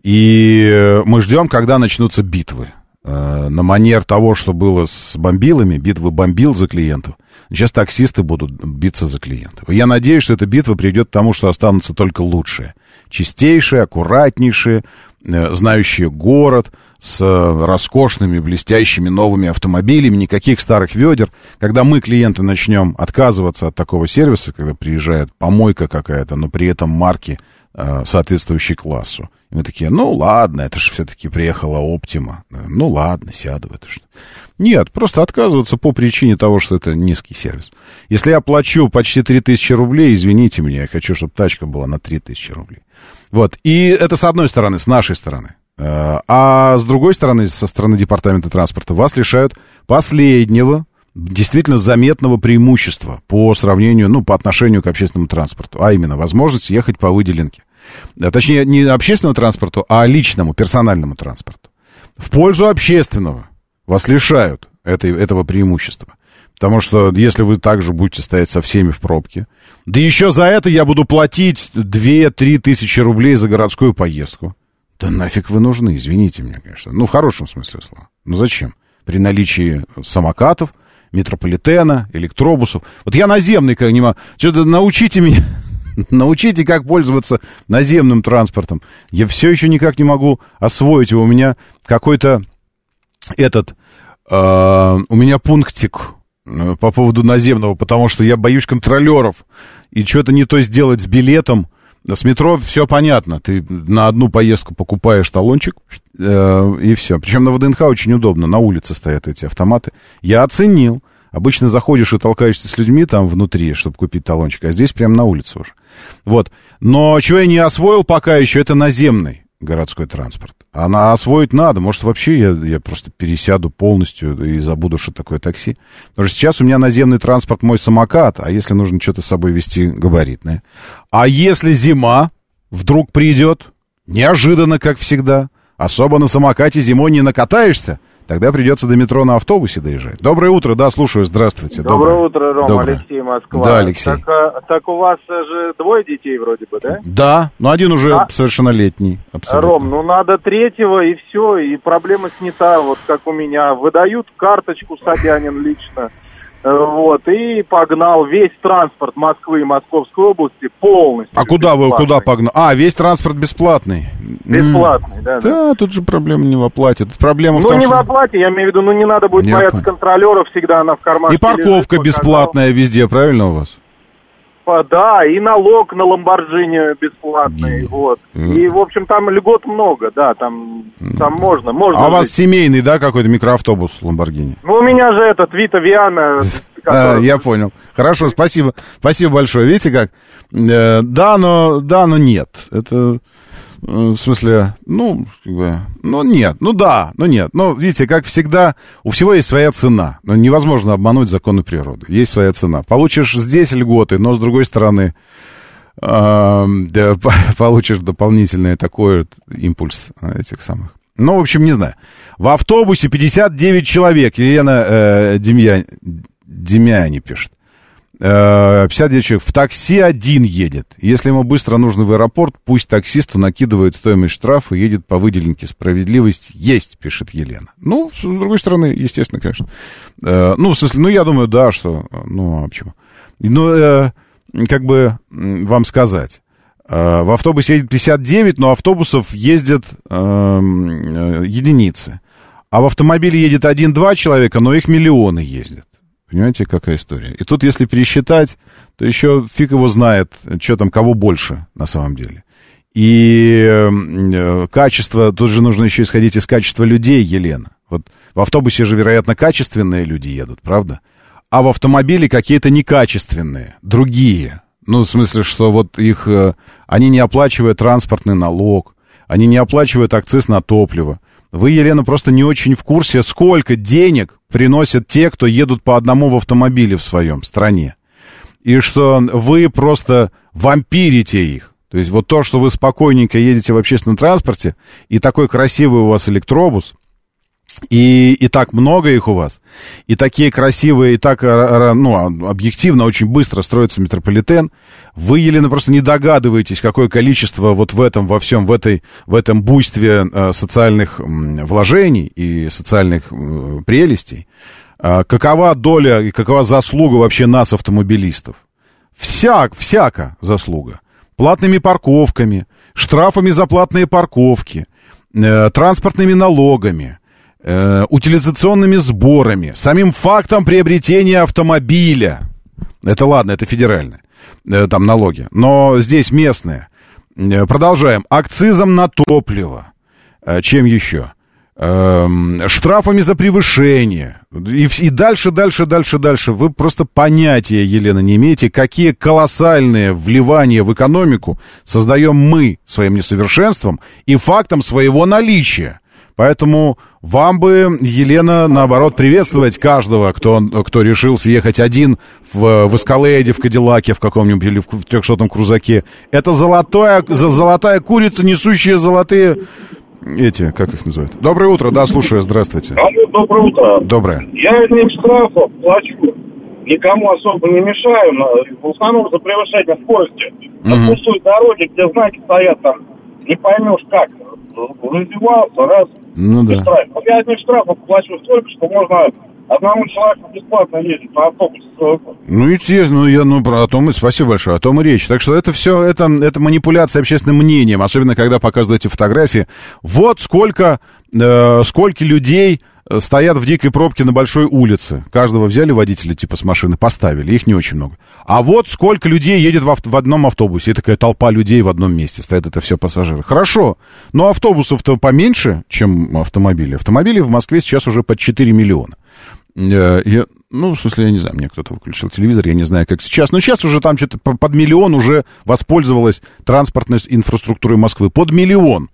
[SPEAKER 1] И мы ждем, когда начнутся битвы. Э, На манер того, что было с бомбилами, битвы бомбил за клиентов. Сейчас таксисты будут биться за клиентов. Я надеюсь, что эта битва приведет к тому, что останутся только лучшие. Чистейшие, аккуратнейшие, э, знающие город, с э, роскошными, блестящими новыми автомобилями, никаких старых ведер. Когда мы, клиенты, начнем отказываться от такого сервиса, когда приезжает помойка какая-то, но при этом марки э, соответствующей классу. И мы такие, ну ладно, это же все-таки приехала Оптима. Ну ладно, сяду в это. что. Нет, просто отказываться по причине того, что это низкий сервис. Если я плачу почти 3000 рублей, извините меня, я хочу, чтобы тачка была на 3000 рублей. Вот, и это с одной стороны, с нашей стороны. Э, А с другой стороны, со стороны Департамента транспорта, вас лишают последнего, действительно заметного преимущества по сравнению, ну, по отношению к общественному транспорту, а именно возможность ехать по выделенке. А, Точнее, не общественному транспорту, а личному, персональному транспорту. В пользу общественного вас лишают этой, этого преимущества. Потому что если вы также будете стоять со всеми в пробке, да еще за это я буду платить 2-3 тысячи рублей за городскую поездку. Да нафиг вы нужны, извините меня, конечно. Ну, в хорошем смысле слова. Ну, зачем? При наличии самокатов, метрополитена, электробусов. Вот я наземный, как не могу. Что-то научите меня, [LAUGHS] научите, как пользоваться наземным транспортом. Я все еще никак не могу освоить его. У меня какой-то этот, э, у меня пунктик э, по поводу наземного, потому что я боюсь контролеров. И что-то не то сделать с билетом. С метро все понятно. Ты на одну поездку покупаешь талончик, э, и все. Причем на ВДНХ очень удобно. На улице стоят эти автоматы. Я оценил. Обычно заходишь и толкаешься с людьми там внутри, чтобы купить талончик, а здесь прям на улице уже. Вот. Но чего я не освоил пока еще, это наземный. городской транспорт. А на освоить надо. Может, вообще я, я просто пересяду полностью и забуду, что такое такси. Потому что сейчас у меня наземный транспорт мой самокат, а если нужно что-то с собой вести, габаритное. А если зима вдруг придет, неожиданно, как всегда, особо на самокате зимой не накатаешься, Тогда придется до метро на автобусе доезжать. Доброе утро, да, слушаю, здравствуйте.
[SPEAKER 9] Доброе, утро, Ром,
[SPEAKER 1] Доброе.
[SPEAKER 9] Алексей, Москва.
[SPEAKER 1] Да, Алексей.
[SPEAKER 9] Так, а, так у вас же двое детей вроде бы, да?
[SPEAKER 1] Да, но один уже
[SPEAKER 9] А?
[SPEAKER 1] совершеннолетний. Абсолютно.
[SPEAKER 9] Ром, ну надо третьего и все, и проблема снята, вот как у меня. Выдают карточку Собянин лично, вот, и погнал весь транспорт Москвы и Московской области полностью.
[SPEAKER 1] А куда вы,
[SPEAKER 9] бесплатно.
[SPEAKER 1] куда погнал? А, весь транспорт бесплатный.
[SPEAKER 9] Бесплатный, да,
[SPEAKER 1] М,
[SPEAKER 9] да.
[SPEAKER 1] Да, тут же проблема не в оплате. Тут проблема в
[SPEAKER 9] Ну,
[SPEAKER 1] том,
[SPEAKER 9] не в
[SPEAKER 1] что...
[SPEAKER 9] оплате, я имею в виду, ну, не надо будет бояться контролеров, всегда она в кармане.
[SPEAKER 1] И парковка бесплатная везде, правильно у вас?
[SPEAKER 9] Да, и налог на Ламборджини бесплатный, вот. И, в общем, там льгот много, да, там, там можно, можно.
[SPEAKER 1] А у вас семейный, да, какой-то микроавтобус Ламборгини?
[SPEAKER 9] Ну, у меня же этот Вита Виана, [LAUGHS]
[SPEAKER 1] А,
[SPEAKER 9] который...
[SPEAKER 1] я понял. Хорошо, спасибо. Спасибо большое. Видите как? Э, да, но, да, но нет. Это, в смысле, ну, как бы, ну, нет. Ну, да, но нет. Но, видите, как всегда, у всего есть своя цена. Но невозможно обмануть законы природы. Есть своя цена. Получишь здесь льготы, но, с другой стороны, э, [LAUGHS] получишь дополнительный такой импульс этих самых. Ну, в общем, не знаю. В автобусе 59 человек. Елена э, Демья... Демьяне пишет. Э, 59 человек. В такси один едет. Если ему быстро нужно в аэропорт, пусть таксисту накидывает стоимость штрафа и едет по выделенке. Справедливость есть, пишет Елена. Ну, с другой стороны, естественно, конечно. Э, ну, в смысле, ну, я думаю, да, что... Ну, а почему? Ну, э, как бы вам сказать. Э, В автобусе едет 59, но автобусов ездят эм, э, единицы. А в автомобиле едет один-два человека, но их миллионы ездят. Понимаете, какая история? И тут, если пересчитать, то еще фиг его знает, что там, кого больше на самом деле. И э, качество, тут же нужно еще исходить из качества людей, Елена. Вот в автобусе же, вероятно, качественные люди едут, правда? А в автомобиле какие-то некачественные, другие. Ну, в смысле, что вот их, э, они не оплачивают транспортный налог, они не оплачивают акциз на топливо. Вы, Елена, просто не очень в курсе, сколько денег приносят те, кто едут по одному в автомобиле в своем стране. И что вы просто вампирите их. То есть вот то, что вы спокойненько едете в общественном транспорте, и такой красивый у вас электробус, и, и так много их у вас, и такие красивые, и так, э, ну, объективно, очень быстро строится метрополитен, вы, Елена, просто не догадываетесь, какое количество вот в этом, во всем, в, этой, в этом буйстве э, социальных вложений и социальных прелестей, э, какова доля и какова заслуга вообще нас, автомобилистов. Всяк, всяко заслуга. Платными парковками, штрафами за платные парковки, э, транспортными налогами, э, утилизационными сборами, самим фактом приобретения автомобиля. Это ладно, это федеральное, э, там налоги. Но здесь местные. Э, Продолжаем. Акцизом на топливо. Э, Чем еще? Эм, штрафами за превышение. И, и дальше, дальше, дальше, дальше. Вы просто понятия, Елена, не имеете, какие колоссальные вливания в экономику создаем мы своим несовершенством и фактом своего наличия. Поэтому вам бы, Елена, наоборот, приветствовать каждого, кто, кто решил съехать один в, в Эскалейде, в Кадиллаке, в каком-нибудь или в 300-м крузаке. Это золотая, золотая курица, несущая золотые... Эти, как их называют? Доброе утро, да, слушаю, здравствуйте.
[SPEAKER 10] Доброе утро.
[SPEAKER 1] Доброе.
[SPEAKER 10] Я одним штрафов плачу. Никому особо не мешаю, в основном за превышение скорости. На
[SPEAKER 1] Мгм.
[SPEAKER 10] пустой дороге, где знаки стоят там, не поймешь как. Развивался, раз,
[SPEAKER 1] Ну да.
[SPEAKER 10] штрафов. Вот Я одних штрафов плачу столько, что можно одному человеку бесплатно ездить на автобусе.
[SPEAKER 1] Ну, естественно, ну, я, ну, про о том и спасибо большое, о том и речь. Так что это все, это, это манипуляция общественным мнением, особенно когда показывают эти фотографии. Вот сколько, э, сколько людей стоят в дикой пробке на большой улице. Каждого взяли водителя типа с машины, поставили, их не очень много. А вот сколько людей едет в, авт- в одном автобусе. И такая толпа людей в одном месте стоят, это все пассажиры. Хорошо, но автобусов-то поменьше, чем автомобили. Автомобилей в Москве сейчас уже под 4 миллиона. Э, я- ну, в смысле, я не знаю, мне кто-то выключил телевизор, я не знаю, как сейчас. Но сейчас уже там что-то по- под миллион уже воспользовалась транспортной инфраструктурой Москвы. Под миллион.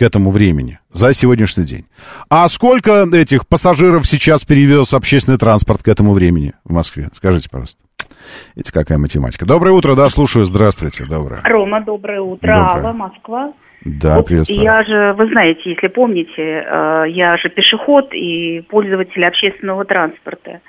[SPEAKER 1] К этому времени за сегодняшний день. А сколько этих пассажиров сейчас перевез общественный транспорт к этому времени в Москве? Скажите, пожалуйста. Видите, какая математика. Доброе утро, да, слушаю. Здравствуйте, доброе.
[SPEAKER 11] Рома, доброе утро.
[SPEAKER 1] Доброе.
[SPEAKER 11] Алла, Москва.
[SPEAKER 1] Да,
[SPEAKER 11] Вот
[SPEAKER 1] приветствую.
[SPEAKER 11] Я же, вы знаете, если помните, э, я же пешеход и пользователь общественного транспорта.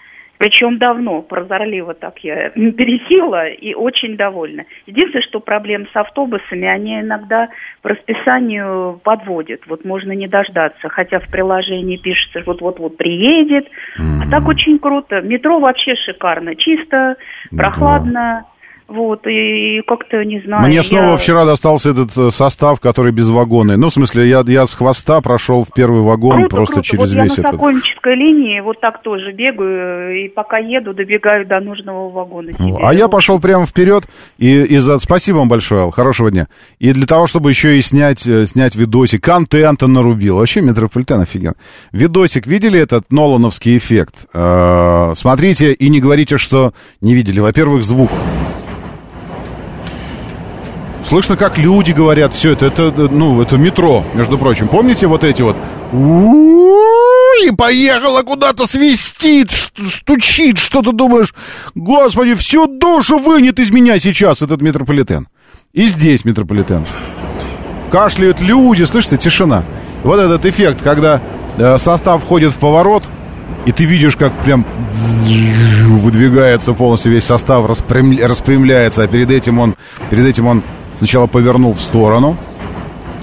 [SPEAKER 11] Причем давно, прозорливо так я [LAUGHS] пересела и очень довольна. Единственное, что проблем с автобусами, они иногда по расписанию подводят. Вот можно не дождаться, хотя в приложении пишется, вот-вот-вот приедет. А так очень круто. Метро вообще шикарно. Чисто, прохладно. Вот, и как-то, не знаю...
[SPEAKER 1] Мне
[SPEAKER 11] я-
[SPEAKER 1] снова вчера достался этот э, состав, который без вагоны. Ну, в смысле, я, я с хвоста прошел в первый вагон
[SPEAKER 11] Круто,
[SPEAKER 1] просто
[SPEAKER 11] круто.
[SPEAKER 1] через
[SPEAKER 11] вот я
[SPEAKER 1] весь
[SPEAKER 11] на
[SPEAKER 1] этот.
[SPEAKER 11] Сокольнической линии вот так тоже бегаю, и пока еду, добегаю до нужного вагона. себе.
[SPEAKER 1] А я пошел прямо вперед, и, и за... спасибо вам большое, Ал, хорошего дня. И для того, чтобы еще и снять, э, снять видосик, контента нарубил. Вообще метрополитен офиген. Видосик, видели этот Нолановский эффект? Э, смотрите и не говорите, что не видели. Во-первых, звук. Слышно, как люди говорят, все это, это, э, ну, это метро, между прочим. Помните вот эти вот? И поехала куда-то, свистит, стучит, что ты думаешь? Господи, всю душу вынет из меня сейчас этот метрополитен. И здесь метрополитен. Кашляют люди, слышите, тишина. Вот этот эффект, когда состав входит в поворот, и ты видишь, как прям выдвигается полностью весь состав, распрям- распрямляется, а перед этим он, перед этим он сначала повернул в сторону.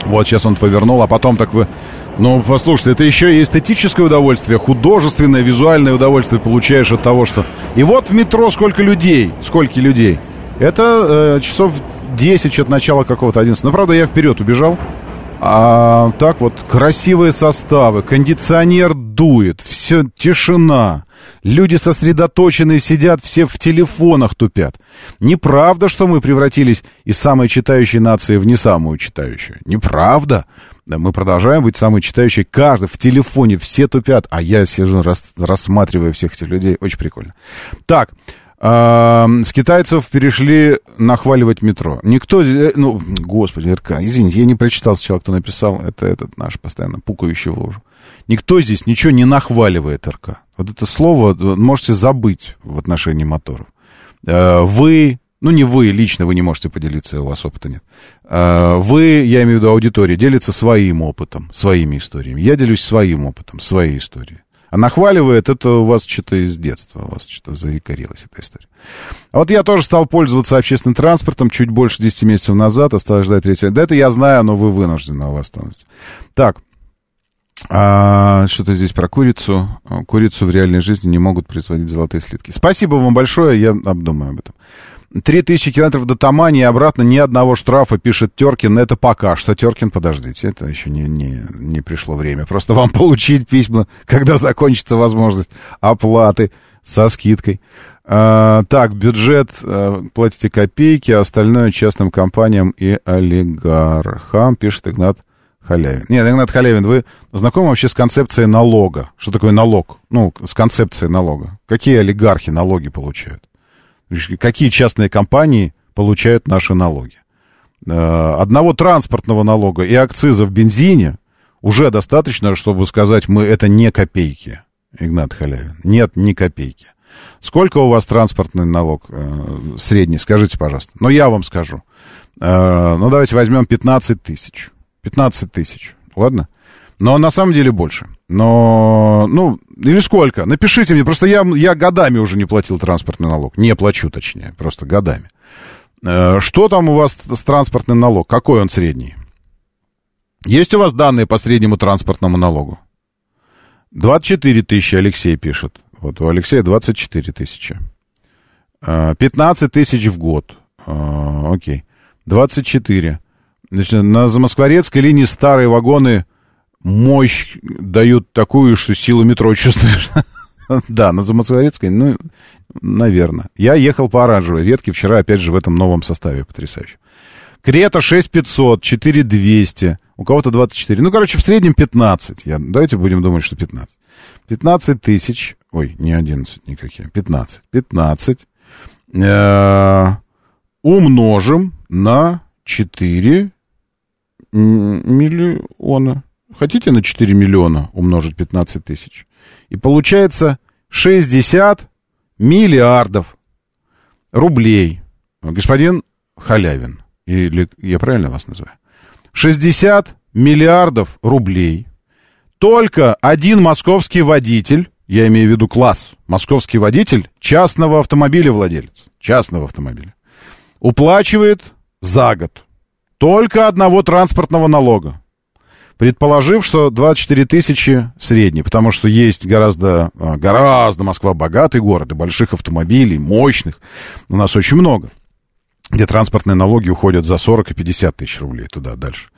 [SPEAKER 1] Вот сейчас он повернул, а потом так вы... Ну, послушайте, это еще и эстетическое удовольствие, художественное, визуальное удовольствие получаешь от того, что... И вот в метро сколько людей, сколько людей. Это э, часов 10 от начала какого-то 11. Ну, правда, я вперед убежал. А так вот, красивые составы, кондиционер дует, все, тишина. Люди сосредоточены, сидят все в телефонах тупят. Неправда, что мы превратились из самой читающей нации в не самую читающую. Неправда. Да, Мы продолжаем быть самой читающей. Каждый в телефоне, все тупят. А я сижу, рас- рассматриваю всех этих людей. Очень прикольно. Так, с китайцев перешли нахваливать метро. Никто, э, ну, господи, РК, извините, я не прочитал сначала, кто написал, это этот наш постоянно пукающий в лужу. Никто здесь ничего не нахваливает РК. Вот это слово можете забыть в отношении моторов. Э, Вы, ну не вы лично, вы не можете поделиться, у вас опыта нет. Э, Вы, я имею в виду аудитория, делится своим опытом, своими историями. Я делюсь своим опытом, своей историей. А нахваливает, это у вас что-то из детства, у вас что-то заикарилась эта история. А вот я тоже стал пользоваться общественным транспортом чуть больше 10 месяцев назад, осталось ждать третьего. Да это я знаю, но вы вынуждены, у вас становится. Так, а, что-то здесь про курицу. Курицу в реальной жизни не могут производить золотые слитки. Спасибо вам большое, я обдумаю об этом. Три тысячи километров до Тамани и обратно ни одного штрафа, пишет Теркин. Это пока что. Теркин, подождите, это еще не, не, не пришло время. Просто вам [LAUGHS] получить письма, когда закончится возможность оплаты со скидкой. А, так, бюджет, а, платите копейки, а остальное частным компаниям и олигархам, пишет Игнат Халявин. Нет, Игнат Халявин, вы знакомы вообще с концепцией налога? Что такое налог? Ну, с концепцией налога. Какие олигархи налоги получают? Какие частные компании получают наши налоги? Э, Одного транспортного налога и акциза в бензине уже достаточно, чтобы сказать, мы это не копейки, Игнат Халявин. Нет, ни копейки. Сколько у вас транспортный налог э, средний, скажите, пожалуйста. Но я вам скажу. Э, ну, давайте возьмем 15 тысяч. 15 тысяч, ладно? Но на самом деле больше. Но, ну, или сколько? Напишите мне, просто я, я годами уже не платил транспортный налог. Не плачу, точнее, просто годами. Э, Что там у вас с транспортным налог? Какой он средний? Есть у вас данные по среднему транспортному налогу? 24 тысячи, Алексей пишет. Вот у Алексея 24 тысячи. Э, 15 тысяч в год. Э, Окей. 24. Значит, на Замоскворецкой линии старые вагоны мощь дают такую, что силу метро [LAUGHS] чувствуешь. Да, на Замоскворецкой, ну, наверное. Я ехал по оранжевой ветке вчера, опять же, в этом новом составе потрясающе. Крета 6500, 4200, у кого-то 24. Ну, короче, в среднем 15. Я, давайте будем думать, что 15. 15 тысяч, ой, не 11 никакие, 15. 15 э, умножим на 4, миллиона. Хотите на 4 миллиона умножить 15 тысяч? И получается 60 миллиардов рублей. Господин Халявин, или я правильно вас называю? 60 миллиардов рублей. Только один московский водитель, я имею в виду класс, московский водитель частного автомобиля владелец, частного автомобиля, уплачивает за год только одного транспортного налога. Предположив, что 24 тысячи средний, потому что есть гораздо, а, гораздо Москва богатый город, и больших автомобилей, мощных, у нас очень много, где транспортные налоги уходят за 40 и 50 тысяч рублей туда дальше.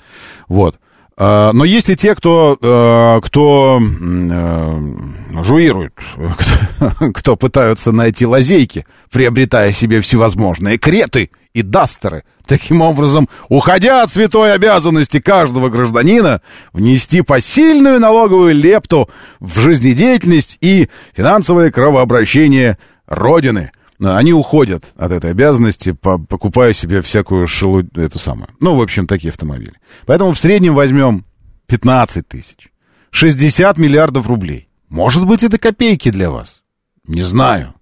[SPEAKER 1] Вот. А, но есть и те, кто, а, кто э, жуирует, [LAUGHS] кто пытаются найти лазейки, приобретая себе всевозможные креты и дастеры. Таким образом, уходя от святой обязанности каждого гражданина, внести посильную налоговую лепту в жизнедеятельность и финансовое кровообращение Родины – они уходят от этой обязанности, покупая себе всякую шелу... эту самую. Ну, в общем, такие автомобили. Поэтому в среднем возьмем 15 тысяч. 60 миллиардов рублей. Может быть, это копейки для вас. Не знаю.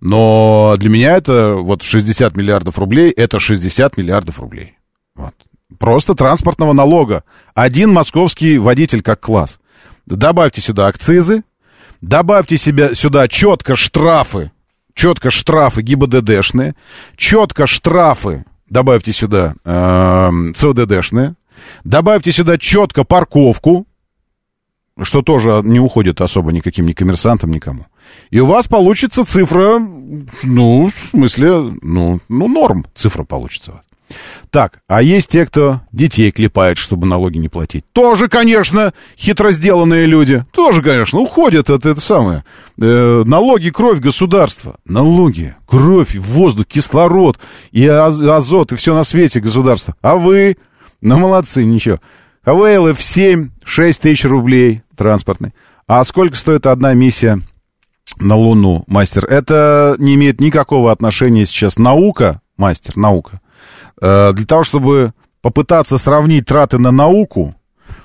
[SPEAKER 1] Но для меня это вот 60 миллиардов рублей, это 60 миллиардов рублей. Вот. Просто транспортного налога. Один московский водитель как класс. Добавьте сюда акцизы, добавьте себе сюда четко штрафы четко штрафы ГИБДДшные, четко штрафы, добавьте сюда э, ЦОДДшные, добавьте сюда четко парковку, что тоже не уходит особо никаким ни коммерсантам, никому. И у вас получится цифра, ну, в смысле, ну, ну норм цифра получится. Так, а есть те, кто детей клепает, чтобы налоги не платить. Тоже, конечно, хитро сделанные люди. Тоже, конечно, уходят от это самое. Э, налоги, кровь государства. Налоги, кровь, воздух, кислород и азот, и все на свете государства. А вы, ну, молодцы, ничего. КВЛ в 7, 6 тысяч рублей транспортный. А сколько стоит одна миссия на Луну, мастер? Это не имеет никакого отношения сейчас наука, мастер, наука для того, чтобы попытаться сравнить траты на науку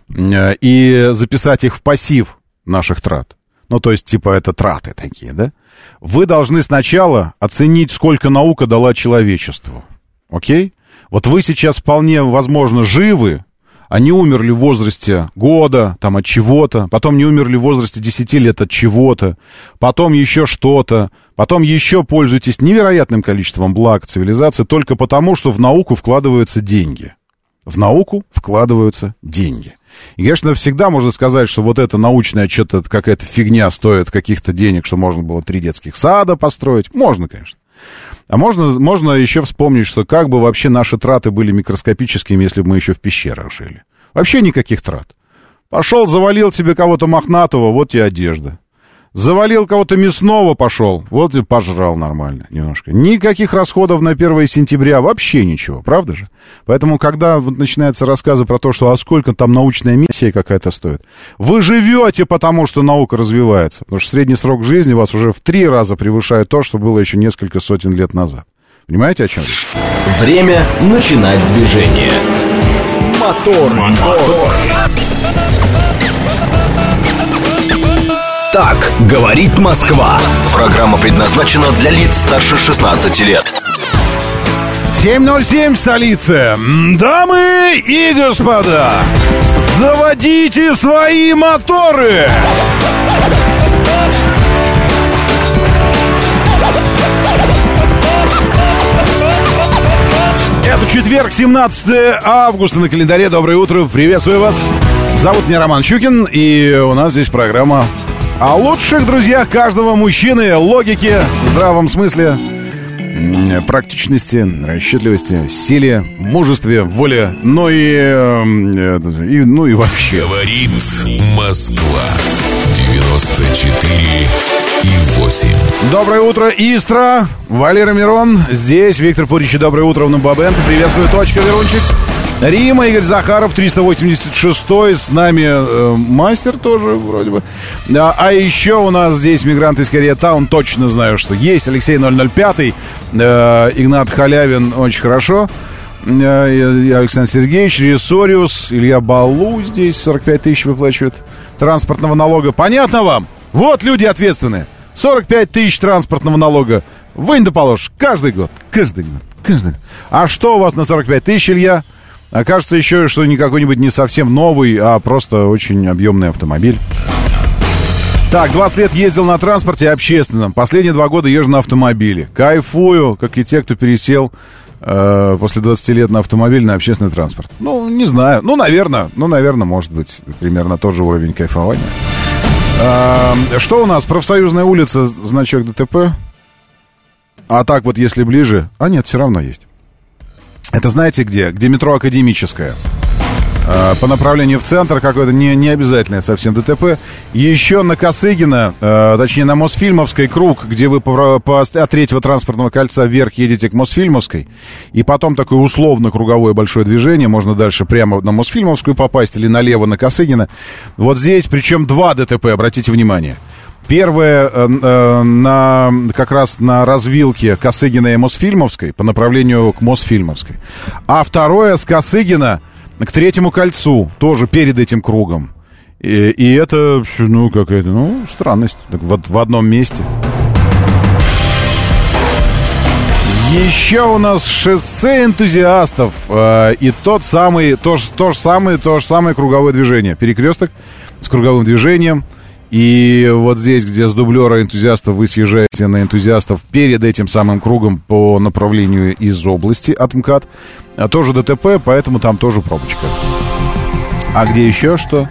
[SPEAKER 1] э, и записать их в пассив наших трат, ну, то есть, типа, это траты такие, да, вы должны сначала оценить, сколько наука дала человечеству. Окей? Вот вы сейчас вполне, возможно, живы, они умерли в возрасте года, там, от чего-то, потом не умерли в возрасте 10 лет от чего-то, потом еще что-то, потом еще пользуетесь невероятным количеством благ цивилизации только потому, что в науку вкладываются деньги. В науку вкладываются деньги. И, конечно, всегда можно сказать, что вот эта научная что-то какая-то фигня стоит каких-то денег, что можно было три детских сада построить. Можно, конечно. А можно, можно еще вспомнить, что как бы вообще наши траты были микроскопическими, если бы мы еще в пещерах жили. Вообще никаких трат. Пошел, завалил тебе кого-то мохнатого, вот тебе одежда. Завалил кого-то мясного, пошел, вот и пожрал нормально немножко. Никаких расходов на 1 сентября, вообще ничего, правда же? Поэтому, когда вот начинаются рассказы про то, что а сколько там научная миссия какая-то стоит, вы живете потому, что наука развивается. Потому что средний срок жизни вас уже в три раза превышает то, что было еще несколько сотен лет назад. Понимаете, о чем речь?
[SPEAKER 4] Время начинать движение. Мотор, мотор. Так говорит Москва. Программа предназначена для лиц старше 16 лет.
[SPEAKER 1] 7.07 в столице. Дамы и господа, заводите свои моторы! Это четверг, 17 августа на календаре. Доброе утро, приветствую вас. Зовут меня Роман Щукин, и у нас здесь программа о лучших друзьях каждого мужчины, логике, здравом смысле, практичности, расчетливости, силе, мужестве, воле, но ну и, э, и ну и вообще.
[SPEAKER 4] Говорит Москва 94 и 8.
[SPEAKER 1] Доброе утро, Истра. Валера Мирон. Здесь Виктор Пурич. Доброе утро, Набабент. Приветствую, точка, Верунчик. Рима, Игорь Захаров, 386 с нами э, мастер тоже вроде бы. А, а еще у нас здесь мигрант из Корея-таун, точно знаю, что есть. Алексей 005, э, Игнат Халявин, очень хорошо. Э, Александр Сергеевич, Ресориус, Илья Балу здесь 45 тысяч выплачивает транспортного налога. Понятно вам? Вот люди ответственные. 45 тысяч транспортного налога. Вынь да положь. Каждый год. Каждый год. Каждый год. А что у вас на 45 тысяч, Илья? Окажется еще, что не какой-нибудь не совсем новый, а просто очень объемный автомобиль. Так, 20 лет ездил на транспорте общественном. Последние два года езжу на автомобиле. Кайфую, как и те, кто пересел э, после 20 лет на автомобиль, на общественный транспорт. Ну, не знаю. Ну, наверное, ну, наверное, может быть, примерно тот же уровень кайфования. Э, что у нас? Профсоюзная улица, значок ДТП. А так вот, если ближе... А нет, все равно есть. Это знаете где? Где метро Академическое. Э, по направлению в центр какой-то не, не обязательное совсем ДТП. Еще на Косыгина, точнее на Мосфильмовской круг, где вы по, по, от третьего транспортного кольца вверх едете к Мосфильмовской, и потом такое условно круговое большое движение, можно дальше прямо на Мосфильмовскую попасть или налево на Косыгина. Вот здесь, причем два ДТП, обратите внимание. Первое э, э, на, как раз на развилке Косыгина и Мосфильмовской по направлению к Мосфильмовской. А второе с Косыгина к третьему кольцу, тоже перед этим кругом. И, и это, ну, какая-то, ну, странность. Так вот в одном месте. Еще у нас шоссе энтузиастов э, и тот самый, то, то же самое, то же самое круговое движение. Перекресток с круговым движением. И вот здесь, где с дублера энтузиастов вы съезжаете на энтузиастов перед этим самым кругом по направлению из области от МКАД, а тоже ДТП, поэтому там тоже пробочка. А где еще что?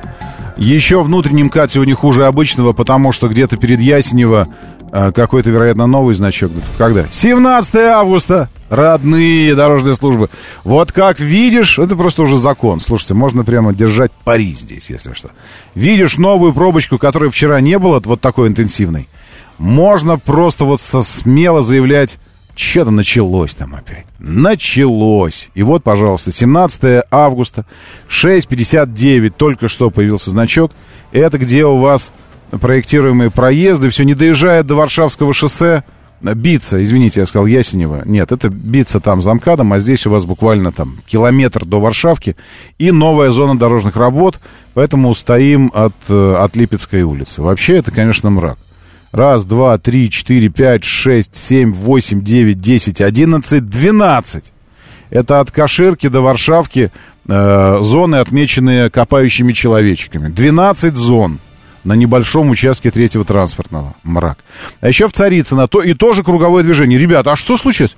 [SPEAKER 1] Еще внутренний МКАД сегодня хуже обычного, потому что где-то перед Ясенево э, какой-то, вероятно, новый значок. Когда? 17 августа! Родные дорожные службы. Вот как видишь, это просто уже закон. Слушайте, можно прямо держать пари здесь, если что. Видишь новую пробочку, которой вчера не было, вот такой интенсивной. Можно просто вот со смело заявлять, что-то началось там опять. Началось. И вот, пожалуйста, 17 августа, 6.59, только что появился значок. Это где у вас проектируемые проезды, все не доезжает до Варшавского шоссе, Биться, извините, я сказал Ясенева. Нет, это биться там за МКАДом, а здесь у вас буквально там километр до Варшавки и новая зона дорожных работ, поэтому стоим от, э, от Липецкой улицы. Вообще это, конечно, мрак. Раз, два, три, четыре, пять, шесть, семь, восемь, девять, десять, одиннадцать, двенадцать. Это от Каширки до Варшавки э, зоны, отмеченные копающими человечками. Двенадцать зон на небольшом участке третьего транспортного. Мрак. А еще в Царицыно то, и тоже круговое движение. Ребята, а что случилось?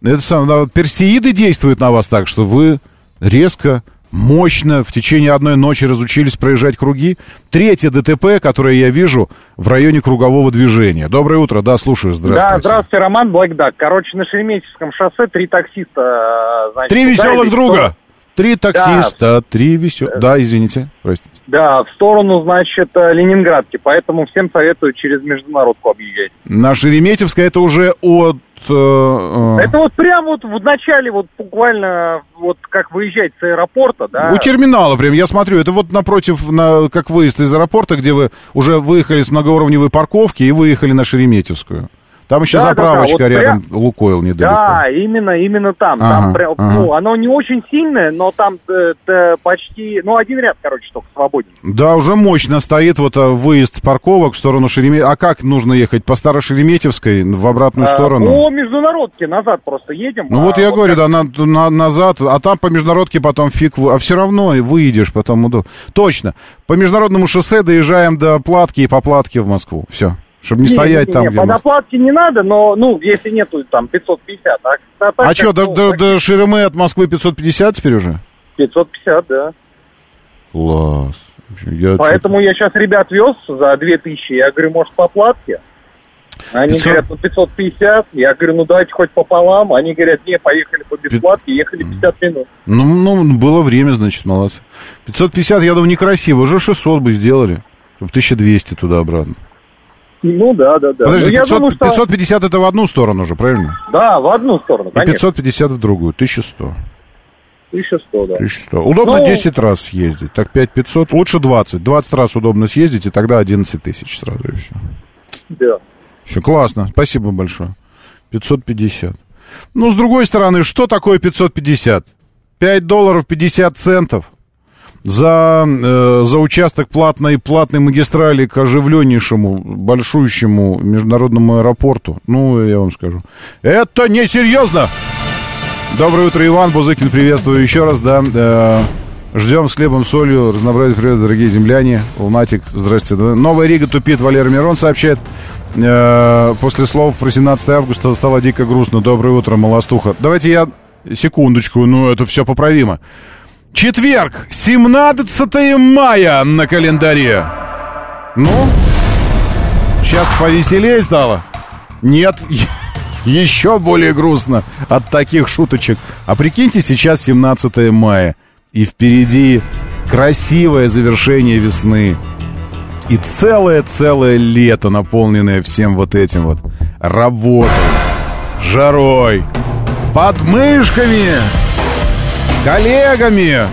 [SPEAKER 1] Это самое, персеиды действуют на вас так, что вы резко, мощно в течение одной ночи разучились проезжать круги. Третье ДТП, которое я вижу в районе кругового движения. Доброе утро, да, слушаю, здравствуйте.
[SPEAKER 5] Да, здравствуйте, Роман Блэкдак. Короче, на Шереметьевском шоссе три таксиста, э, значит,
[SPEAKER 1] Три веселых друга. Три таксиста, три веселых... Да, извините, простите.
[SPEAKER 5] Да, в сторону, значит, э, Ленинградки, поэтому всем советую через международку объезжать.
[SPEAKER 1] На Шереметьевской это уже от... э, э,
[SPEAKER 5] Это вот прямо вот в начале, вот буквально, вот как выезжать с аэропорта, да.
[SPEAKER 1] У терминала прям, я смотрю, это вот напротив, на, как выезд из аэропорта, где вы уже выехали с многоуровневой парковки и выехали на Шереметьевскую. Там еще
[SPEAKER 5] Да, да,
[SPEAKER 1] заправочка
[SPEAKER 5] да, вот
[SPEAKER 1] рядом,
[SPEAKER 5] прям-
[SPEAKER 1] Лукойл недалеко.
[SPEAKER 5] Да, именно, именно там.
[SPEAKER 1] Ага,
[SPEAKER 5] там прям,
[SPEAKER 1] ага.
[SPEAKER 5] ну, оно не очень сильное, но там э, т- почти, ну, один ряд, короче, только свободен.
[SPEAKER 1] Да, уже мощно стоит вот а, выезд с парковок в сторону Шереметьевской. А как нужно ехать? По Старошереметьевской в обратную
[SPEAKER 5] А,
[SPEAKER 1] сторону?
[SPEAKER 5] По международке назад просто едем.
[SPEAKER 1] Ну
[SPEAKER 5] а
[SPEAKER 1] вот я
[SPEAKER 5] вот
[SPEAKER 1] говорю,
[SPEAKER 5] как-
[SPEAKER 1] да, на- на- назад, а там по международке потом фиг, а все равно и выедешь потом. удобно. Точно, по международному шоссе доезжаем до Платки и по Платке в Москву. Все, чтобы не, стоять
[SPEAKER 5] не,
[SPEAKER 1] там,
[SPEAKER 5] не,
[SPEAKER 1] где
[SPEAKER 5] по
[SPEAKER 1] Москва.
[SPEAKER 5] доплатке не надо, но, ну, если нету там 550, так? так
[SPEAKER 1] А что, до,
[SPEAKER 5] ну,
[SPEAKER 1] до,
[SPEAKER 5] так
[SPEAKER 1] до Шеремы от Москвы 550 теперь уже?
[SPEAKER 5] 550, да.
[SPEAKER 1] Класс. Я
[SPEAKER 5] Поэтому я сейчас ребят вез за 2000, я говорю, может, по платке? Они
[SPEAKER 1] 500?
[SPEAKER 5] говорят, ну 550, я говорю, ну давайте хоть пополам. Они говорят, не, поехали по бесплатке, ехали 50 минут.
[SPEAKER 1] Ну, ну, было время, значит, молодцы. 550, я думаю, некрасиво. Уже 600 бы сделали. Чтобы 1200 туда-обратно.
[SPEAKER 5] Ну да, да, да.
[SPEAKER 1] Подожди,
[SPEAKER 5] Ну, я
[SPEAKER 1] 500
[SPEAKER 5] думаю, что...
[SPEAKER 1] 550 это в одну сторону же, правильно?
[SPEAKER 5] Да, в одну сторону,
[SPEAKER 1] И
[SPEAKER 5] конечно.
[SPEAKER 1] 550 в другую, 1100.
[SPEAKER 5] 1100, да.
[SPEAKER 1] 1100. Удобно
[SPEAKER 5] Ну-
[SPEAKER 1] 10 раз съездить. Так 5500, лучше 20. 20 раз удобно съездить, и тогда 11 тысяч сразу, и все.
[SPEAKER 5] Да.
[SPEAKER 1] Все, классно. Спасибо большое. 550. Ну, с другой стороны, что такое 550? 5 долларов 50 центов за, э, за участок платной, платной магистрали к оживленнейшему, большущему международному аэропорту. Ну, я вам скажу. Это несерьезно! Доброе утро, Иван Бузыкин, приветствую еще раз, да. Э, ждем с хлебом, солью, разнообразие природы, дорогие земляне. Лунатик, здрасте. Новая Рига тупит, Валера Мирон сообщает. Э, после слов про 17 августа стало дико грустно. Доброе утро, Молостуха. Давайте я секундочку, ну это все поправимо. Четверг, 17 мая на календаре. Ну, сейчас повеселее стало. Нет, [LAUGHS] еще более грустно от таких шуточек. А прикиньте, сейчас 17 мая. И впереди красивое завершение весны. И целое-целое лето, наполненное всем вот этим вот работой, жарой, подмышками, коллегами,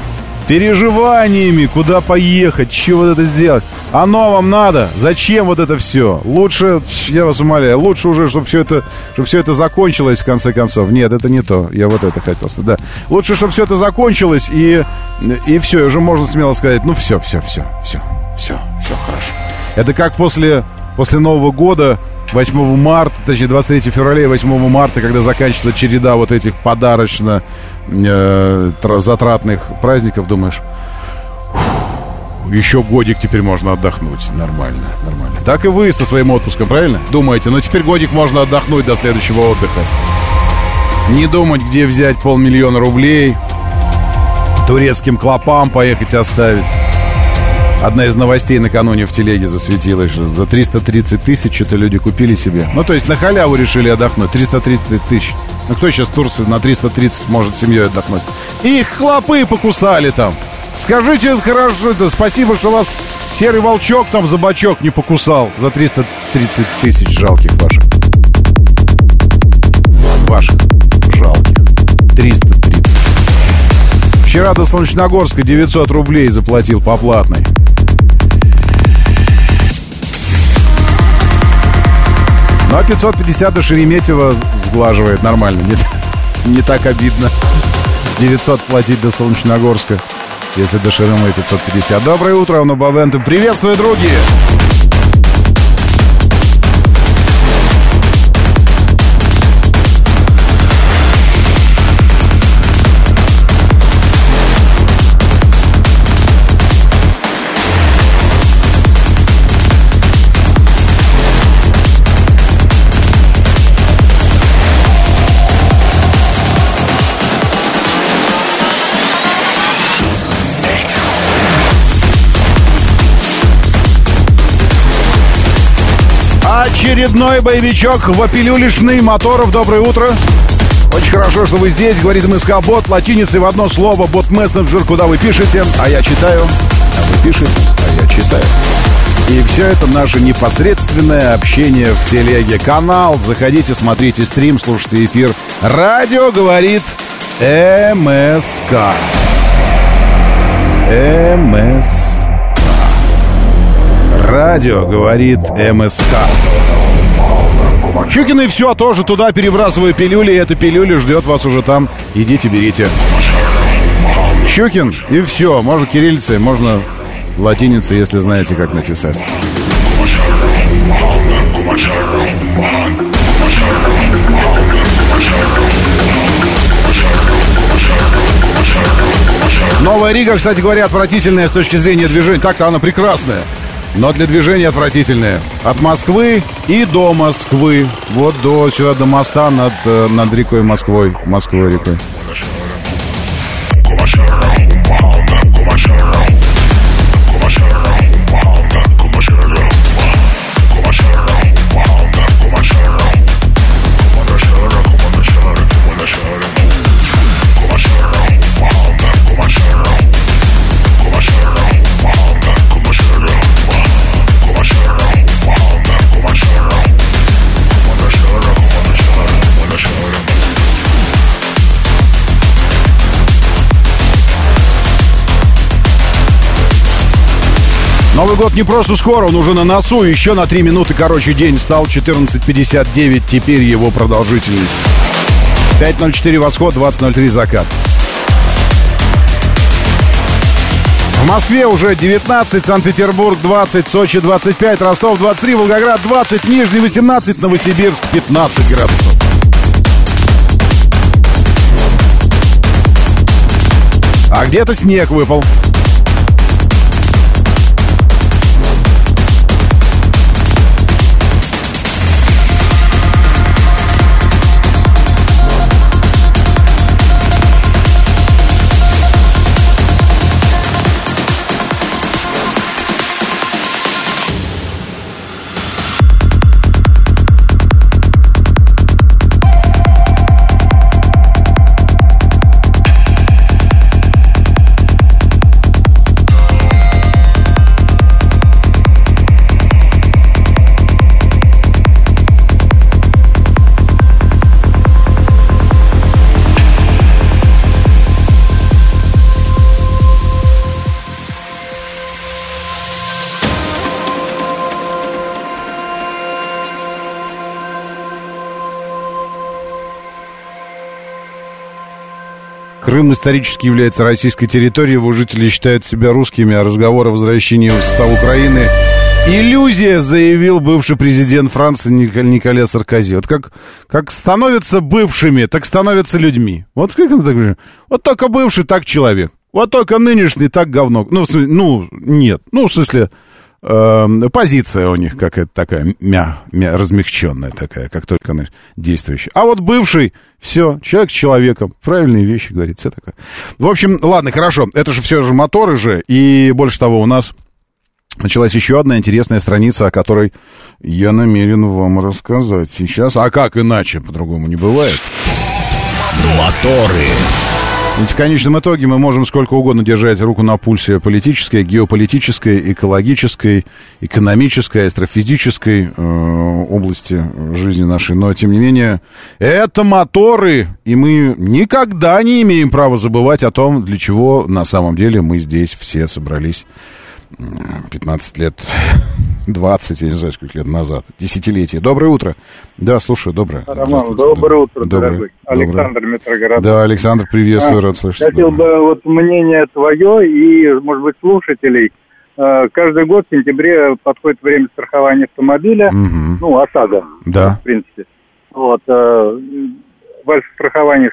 [SPEAKER 1] переживаниями, куда поехать, чего вот это сделать. Оно вам надо? Зачем вот это все? Лучше, я вас умоляю, лучше уже, чтобы все это, чтобы все это закончилось в конце концов. Нет, это не то. Я вот это хотел сказать. Да. Лучше, чтобы все это закончилось и, и все, уже можно смело сказать, ну все, все, все, все, все, все хорошо. Это как после, после Нового года 8 марта, точнее 23 февраля и 8 марта, когда заканчивается череда вот этих подарочно э, затратных праздников, думаешь, еще годик теперь можно отдохнуть. Нормально, нормально. Так и вы со своим отпуском, правильно? Думаете, ну теперь годик можно отдохнуть до следующего отдыха. Не думать, где взять полмиллиона рублей, турецким клопам поехать оставить. Одна из новостей накануне в телеге засветилась, что за 330 тысяч что-то люди купили себе. Ну, то есть на халяву решили отдохнуть. 330 тысяч. Ну, кто сейчас в Турции на 330 может семьей отдохнуть? И их хлопы покусали там. Скажите, это хорошо, это спасибо, что вас серый волчок там за бачок не покусал. За 330 тысяч жалких ваших. Ваших жалких. 330 тысяч. Вчера до Солнечногорска 900 рублей заплатил по платной. Ну, а 550 до Шереметьево сглаживает нормально. Не, не так обидно. 900 платить до Солнечногорска, если до Шереметьево 550. Доброе утро, Бавенту. Приветствую, другие! Очередной боевичок вопилюлишный моторов. Доброе утро. Очень хорошо, что вы здесь. Говорит МСК Бот. Латиницей в одно слово. Бот-мессенджер, куда вы пишете. А я читаю. А вы пишете. А я читаю. И все это наше непосредственное общение в телеге. Канал. Заходите, смотрите стрим, слушайте эфир. Радио говорит МСК. МСК. Радио говорит МСК. Щукин и все, тоже туда перебрасываю пилюли, и эта пилюля ждет вас уже там. Идите, берите. Щукин и все. Можно кириллицей, можно латиницей, если знаете, как написать. Новая Рига, кстати говоря, отвратительная с точки зрения движения. Так-то она прекрасная но для движения отвратительные. От Москвы и до Москвы. Вот до сюда, до моста над, э, над рекой Москвой. Москвой рекой. Новый год не просто скоро, он уже на носу. Еще на 3 минуты короче день стал 14.59. Теперь его продолжительность. 5.04 восход, 20.03 закат. В Москве уже 19, Санкт-Петербург 20, Сочи 25, Ростов 23, Волгоград 20, Нижний 18, Новосибирск 15 градусов. А где-то снег выпал. Крым исторически является российской территорией, его жители считают себя русскими, а разговор о возвращении в состав Украины Иллюзия, заявил бывший президент Франции Николя Саркози. Вот как, как становятся бывшими, так становятся людьми. Вот как он так говорит? Вот только бывший, так человек. Вот только нынешний, так говно. Ну, в смысле, ну, нет. Ну, в смысле, э, позиция у них какая-то такая мя, мя, размягченная такая, как только она действующая. А вот бывший, все, человек человеком, правильные вещи говорит, все такое. В общем, ладно, хорошо, это же все же моторы же, и больше того, у нас началась еще одна интересная страница, о которой я намерен вам рассказать сейчас. А как иначе, по-другому не бывает.
[SPEAKER 4] Моторы.
[SPEAKER 1] Ведь в конечном итоге мы можем сколько угодно держать руку на пульсе политической, геополитической, экологической, экономической, астрофизической э, области жизни нашей. Но, тем не менее, это моторы, и мы никогда не имеем права забывать о том, для чего на самом деле мы здесь все собрались 15 лет, 20, я не знаю, сколько лет назад, десятилетие. Доброе утро. Да, слушаю, доброе.
[SPEAKER 12] Роман, доброе утро,
[SPEAKER 1] доброе,
[SPEAKER 12] дорогой.
[SPEAKER 1] доброе.
[SPEAKER 12] Александр Метрогород.
[SPEAKER 1] Да, Александр, приветствую,
[SPEAKER 12] А,
[SPEAKER 1] рад слышать.
[SPEAKER 12] Хотел бы вот мнение твое и, может быть, слушателей. Э, Каждый год в сентябре подходит время страхования автомобиля,
[SPEAKER 1] Мгм.
[SPEAKER 12] ну, ОСАГО,
[SPEAKER 1] Да.
[SPEAKER 12] в принципе. Вот, э, в страховании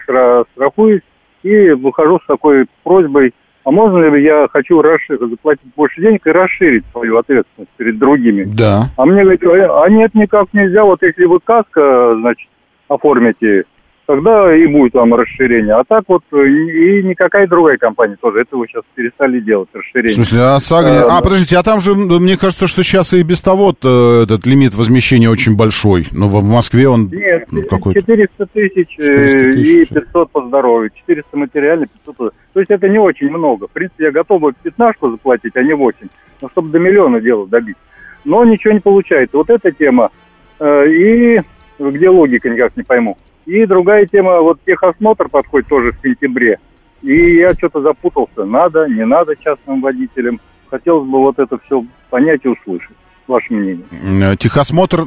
[SPEAKER 12] страхуюсь и выхожу с такой просьбой, а можно ли я хочу расширить, заплатить больше денег и расширить свою ответственность перед другими?
[SPEAKER 1] Да.
[SPEAKER 12] А мне говорят, а нет, никак нельзя, вот если вы каско, значит, оформите, тогда и будет вам расширение. А так вот э, и, и никакая другая компания тоже этого сейчас перестали делать,
[SPEAKER 1] В
[SPEAKER 12] расширение.
[SPEAKER 1] смысле, а.
[SPEAKER 12] Э,
[SPEAKER 1] А, подождите, а там же, мне кажется, что сейчас и без того этот лимит возмещения очень большой. Ну, в в Москве он
[SPEAKER 12] Нет,
[SPEAKER 1] ну, какой-то...
[SPEAKER 12] 400 тысяч, э,
[SPEAKER 1] 400 тысяч.
[SPEAKER 12] и 500 по здоровью, 400 материально, 500 по- То есть это не очень много. В принципе, я готов бы пятнашку заплатить, а не 8. Но чтобы до миллиона дела добить. Но ничего не получается. Вот эта тема. э, и где логика, никак не пойму. И другая тема, вот техосмотр подходит тоже в сентябре. И я что-то запутался, надо, не надо частным водителям. Хотелось бы вот это все понять и услышать. Ваше мнение.
[SPEAKER 1] Э, Техосмотр,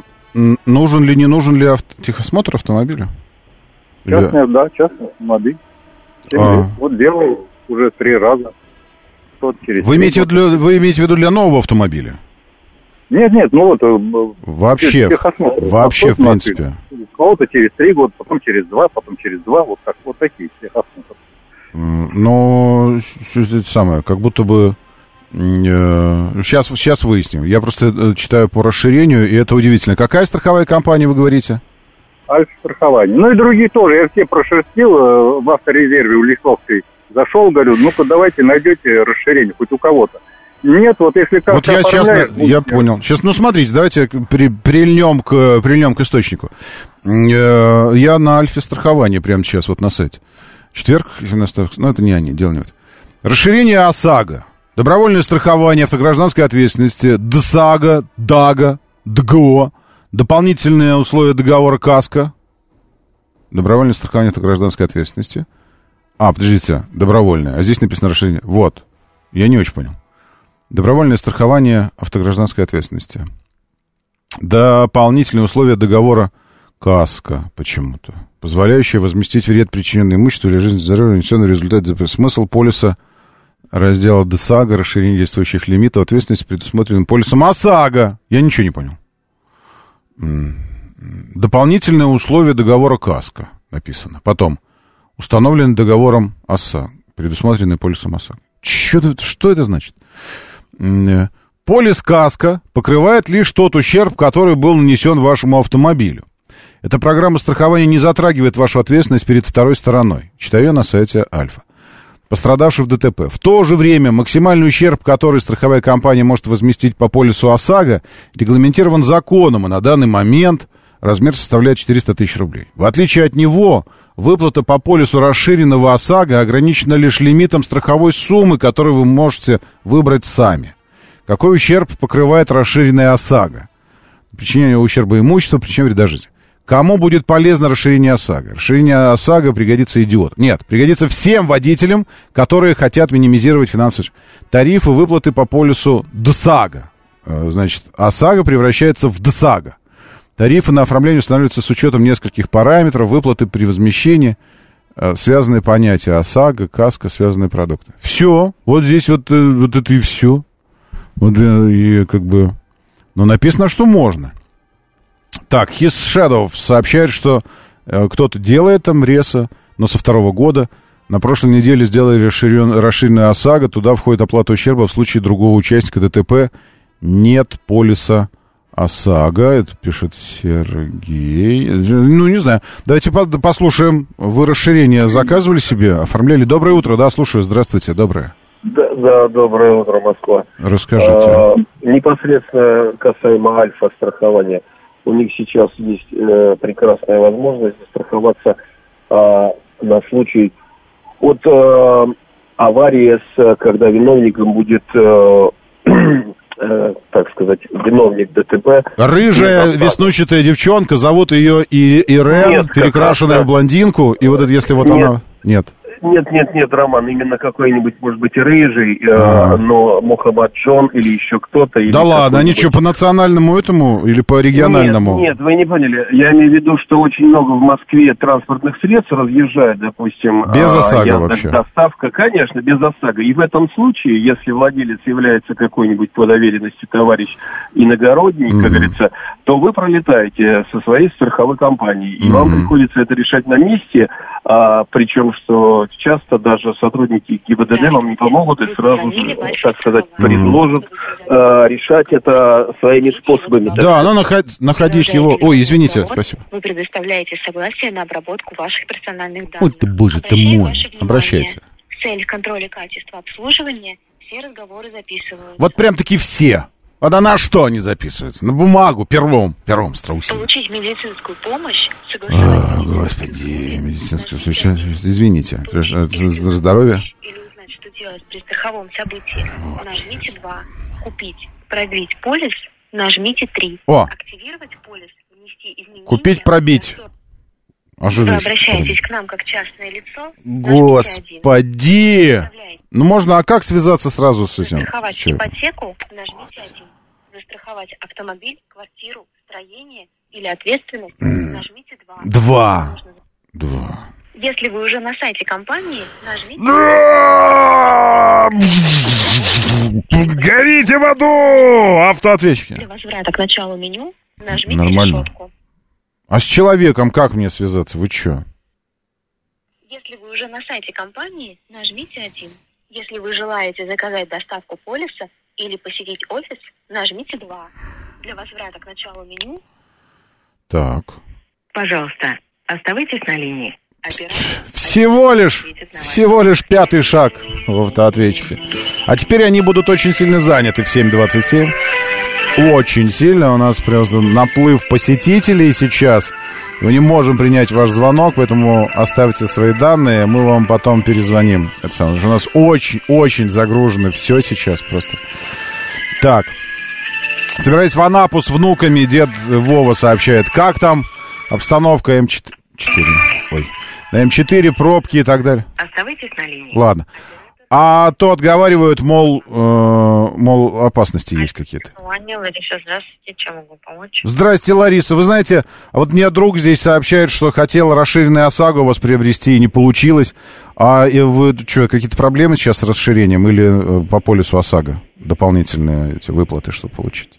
[SPEAKER 1] нужен ли, не нужен ли авто- техосмотр автомобиля? Или-
[SPEAKER 12] Частная, да, частная автомобиль.
[SPEAKER 1] А.
[SPEAKER 12] Вот делал уже три раза. Через
[SPEAKER 1] Вы имеете, в виду, вы имеете в виду для нового автомобиля?
[SPEAKER 12] Нет, нет, ну вот... э,
[SPEAKER 1] Вообще,
[SPEAKER 12] техосмотр.
[SPEAKER 1] вообще, в принципе.
[SPEAKER 12] У кого-то через три года, потом через два, потом через два, вот так, вот такие техосмотры.
[SPEAKER 1] Но это самое, как будто бы сейчас, сейчас выясним. Я просто э, читаю по расширению, и это удивительно. Какая страховая компания, вы говорите?
[SPEAKER 12] Альфа-страхование. Ну и другие тоже. Я все прошерстил э, в авторезерве у Лисовской. Зашел, говорю, ну-ка давайте найдете расширение хоть у кого-то. Нет, вот если как
[SPEAKER 1] Вот я честно, я понял. Сейчас, ну смотрите, давайте при, прильнем, к, прильнем к источнику. Э, Я на Альфе страхование прямо сейчас вот на сайте. Четверг, ну это не они, дело не в этом. Расширение ОСАГО. Добровольное страхование автогражданской ответственности. ДСАГО, ДАГО, ДГО. Дополнительные условия договора КАСКО. Добровольное страхование автогражданской ответственности. А, подождите, добровольное. А здесь написано расширение. Вот. Я не очень понял. Добровольное страхование автогражданской ответственности. Дополнительные условия договора Каска почему-то. Позволяющая возместить вред, причиненный имуществу или жизнь здоровья, нанесенный в результате. Смысл полиса раздела ДСАГа, расширение действующих лимитов, ответственность предусмотренным полисом ОСАГО. Я ничего не понял. Дополнительные условия договора КАСКО написано. Потом. Установлены договором ОСАГО, предусмотренный полисом ОСАГО. Чё что это значит? Полис КАСКО покрывает лишь тот ущерб, который был нанесен вашему автомобилю. Эта программа страхования не затрагивает вашу ответственность перед второй стороной. Читаю я на сайте Альфа. Пострадавший в ДТП. В то же время максимальный ущерб, который страховая компания может возместить по полису ОСАГО, регламентирован законом, и на данный момент размер составляет 400 тысяч рублей. В отличие от него, выплата по полису расширенного ОСАГО ограничена лишь лимитом страховой суммы, которую вы можете выбрать сами. Какой ущерб покрывает расширенная ОСАГО? Причинение ущерба имуществу, причинение вреда жизни. Кому будет полезно расширение ОСАГО? Расширение ОСАГО пригодится идиот. Нет, пригодится всем водителям, которые хотят минимизировать финансовые тарифы выплаты по полису ДСАГО. Э, Значит, ОСАГО превращается в ДСАГО. Тарифы на оформление устанавливаются с учетом нескольких параметров, выплаты при возмещении, э, связанные понятия ОСАГО, КАСКО, связанные продукты. Все, вот здесь вот, э, вот это и все. Вот э, и как бы... Ну, написано, что можно. Так, His Shadow сообщает, что кто-то делает там реса, но со второго года. На прошлой неделе сделали расширен, расширенную ОСАГО. Туда входит оплата ущерба в случае другого участника ДТП. Нет полиса ОСАГО. Это пишет Сергей. Ну, не знаю. Давайте по- послушаем. Вы расширение заказывали себе? Оформляли? Доброе утро. Да, слушаю. Здравствуйте. Доброе.
[SPEAKER 13] Да, да, доброе утро, Москва.
[SPEAKER 1] Расскажите.
[SPEAKER 13] А, непосредственно касаемо альфа страхования. У них сейчас есть э, прекрасная возможность страховаться а, на случай от э, аварии, с, когда виновником будет, э, [CLEARS THROAT] э, так сказать, виновник ДТП.
[SPEAKER 1] Рыжая веснущатая девчонка, зовут ее и Ирен,
[SPEAKER 13] Нет,
[SPEAKER 1] перекрашенная
[SPEAKER 13] да.
[SPEAKER 1] блондинку, и вот это если вот
[SPEAKER 13] Нет.
[SPEAKER 1] она... Нет.
[SPEAKER 13] Нет, нет, нет, Роман, именно какой-нибудь, может быть, рыжий, э,
[SPEAKER 1] Ага.
[SPEAKER 13] но Мухаммад Джон или еще кто-то. или
[SPEAKER 1] Да ладно, они что, по национальному этому или по региональному?
[SPEAKER 13] Нет, нет, вы не поняли. Я имею в виду, что очень много в Москве транспортных средств разъезжает, допустим...
[SPEAKER 1] Без
[SPEAKER 13] а,
[SPEAKER 1] ОСАГО
[SPEAKER 13] Яндекс
[SPEAKER 1] вообще.
[SPEAKER 13] Доставка, конечно, без ОСАГО. И в этом случае, если владелец является какой-нибудь по доверенности товарищ иногородний,
[SPEAKER 1] Мгм.
[SPEAKER 13] как говорится, то вы пролетаете со своей страховой компанией. И вам
[SPEAKER 1] Мгм.
[SPEAKER 13] приходится это решать на месте, а, причем, что часто даже сотрудники ГИБДД вам не помогут и сразу же, так сказать, предложат а, решать это своими способами.
[SPEAKER 1] Да, но наход- находить его... Ой, извините, спасибо.
[SPEAKER 14] Вы предоставляете согласие на обработку ваших персональных данных.
[SPEAKER 1] Ой ты, боже ты мой. Обращайте.
[SPEAKER 14] В целях контроля качества обслуживания все разговоры записываются.
[SPEAKER 1] Вот прям таки все. Вот она что они записываются? На бумагу, первом, первом страусе.
[SPEAKER 14] Получить медицинскую помощь,
[SPEAKER 1] А,
[SPEAKER 14] согласовать
[SPEAKER 1] господи, медицинское случай. Извините, за здоровье.
[SPEAKER 14] или узнать, что делать при страховом событии, нажмите 2. Купить, продлить полис, нажмите 3.
[SPEAKER 1] О.
[SPEAKER 14] Активировать полис, внести изменения.
[SPEAKER 1] Купить, пробить. А что
[SPEAKER 14] Вы обращаетесь к нам как частное лицо,
[SPEAKER 1] Господи! Ну можно, а как связаться сразу с этим?
[SPEAKER 14] застраховать
[SPEAKER 1] с
[SPEAKER 14] ипотеку, нажмите 1. Застраховать автомобиль, квартиру, строение или ответственность, нажмите 2.
[SPEAKER 1] Два. Два.
[SPEAKER 14] Если вы уже на сайте компании, нажмите...
[SPEAKER 1] Горите в аду! Автоответчики.
[SPEAKER 14] Для возврата к началу меню нажмите
[SPEAKER 1] Нормально.
[SPEAKER 14] решетку.
[SPEAKER 1] А с человеком как мне связаться? Вы чё?
[SPEAKER 14] Если вы уже на сайте компании, нажмите 1. Если вы желаете заказать доставку полиса или посетить офис, нажмите 2. Для возврата к началу меню
[SPEAKER 1] Так.
[SPEAKER 15] Пожалуйста, оставайтесь на линии.
[SPEAKER 1] Всего лишь, всего лишь пятый шаг в автоответчике. А теперь они будут очень сильно заняты в 7.27. Очень сильно. У нас просто наплыв посетителей сейчас. Мы не можем принять ваш звонок, поэтому оставьте свои данные, мы вам потом перезвоним. Что у нас очень-очень загружено все сейчас просто. Так. Собираюсь в Анапу с внуками, дед Вова сообщает. Как там обстановка М4? 4. Ой. На М4 пробки и так далее.
[SPEAKER 15] Оставайтесь на линии.
[SPEAKER 1] Ладно. А то отговаривают, мол, э, мол, опасности есть какие-то.
[SPEAKER 16] Лариса, здравствуйте, чем могу помочь?
[SPEAKER 1] Здрасте, Лариса. Вы знаете, вот мне друг здесь сообщает, что хотел расширенный ОСАГО у вас приобрести, и не получилось. А вы что, какие-то проблемы сейчас с расширением или э, по полису ОСАГО дополнительные эти выплаты, чтобы получить?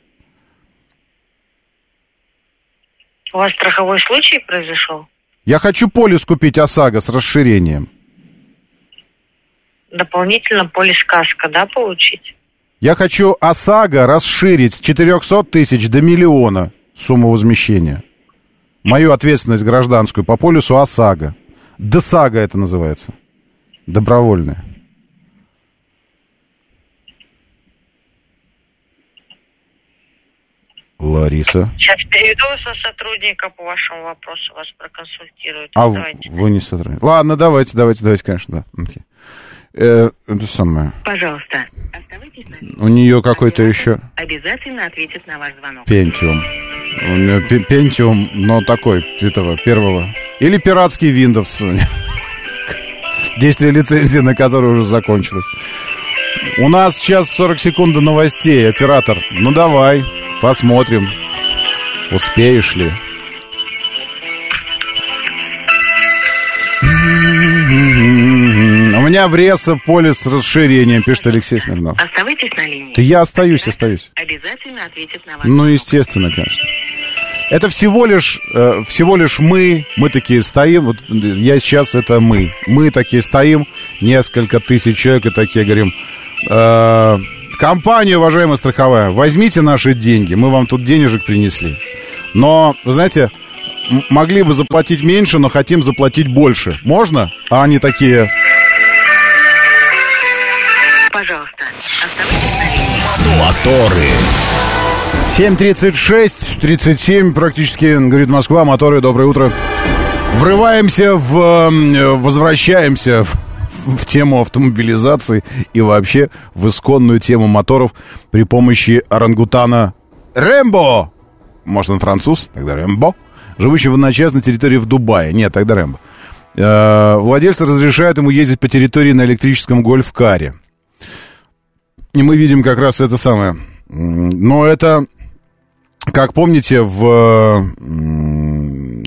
[SPEAKER 16] У вас страховой случай произошел?
[SPEAKER 1] Я хочу полис купить ОСАГО с расширением.
[SPEAKER 16] Дополнительно полис каска, да, получить?
[SPEAKER 1] Я хочу ОСАГО расширить с 400 тысяч до миллиона сумму возмещения. Мою ответственность гражданскую по полису ОСАГО. ДСАГО это называется. Добровольная. Лариса.
[SPEAKER 16] Сейчас переведу вас на сотрудника по вашему вопросу, вас проконсультируют.
[SPEAKER 1] А
[SPEAKER 16] Давайте.
[SPEAKER 1] вы не сотрудник. Ладно, давайте, давайте, давайте, конечно, да. Окей. Э, это самое.
[SPEAKER 15] Пожалуйста,
[SPEAKER 1] У нее какой-то еще
[SPEAKER 15] обязательно ответит на ваш звонок.
[SPEAKER 1] Пентиум. У нее пе- Пентиум, но такой, этого, первого. Или пиратский Windows. у нее. [LAUGHS] Действие лицензии, на которой уже закончилось. У нас сейчас 40 секунд до новостей, оператор. Ну давай, посмотрим. Успеешь ли? У [LAUGHS] меня в Реса полис с расширением, пишет Алексей Смирнов.
[SPEAKER 15] Оставайтесь на линии.
[SPEAKER 1] Да я остаюсь, остаюсь.
[SPEAKER 15] Обязательно ответит на ваш
[SPEAKER 1] Ну, естественно, конечно. Это всего лишь, э, всего лишь мы, мы такие стоим, вот я сейчас это мы, мы такие стоим, несколько тысяч человек и такие говорим, э, компания, уважаемая страховая, возьмите наши деньги, мы вам тут денежек принесли. Но, вы знаете, могли бы заплатить меньше, но хотим заплатить больше. Можно? А они такие,
[SPEAKER 15] Пожалуйста,
[SPEAKER 4] Моторы.
[SPEAKER 1] 7.36, 37 практически, говорит Москва, моторы, доброе утро. Врываемся в... Возвращаемся в, в тему автомобилизации и вообще в исконную тему моторов при помощи орангутана Рэмбо. Может, он француз? Тогда Рэмбо. Живущий в одночасье на территории в Дубае. Нет, тогда Рэмбо. Э, Владельцы разрешают ему ездить по территории на электрическом гольф-каре. И мы видим как раз это самое. Но это, как помните, в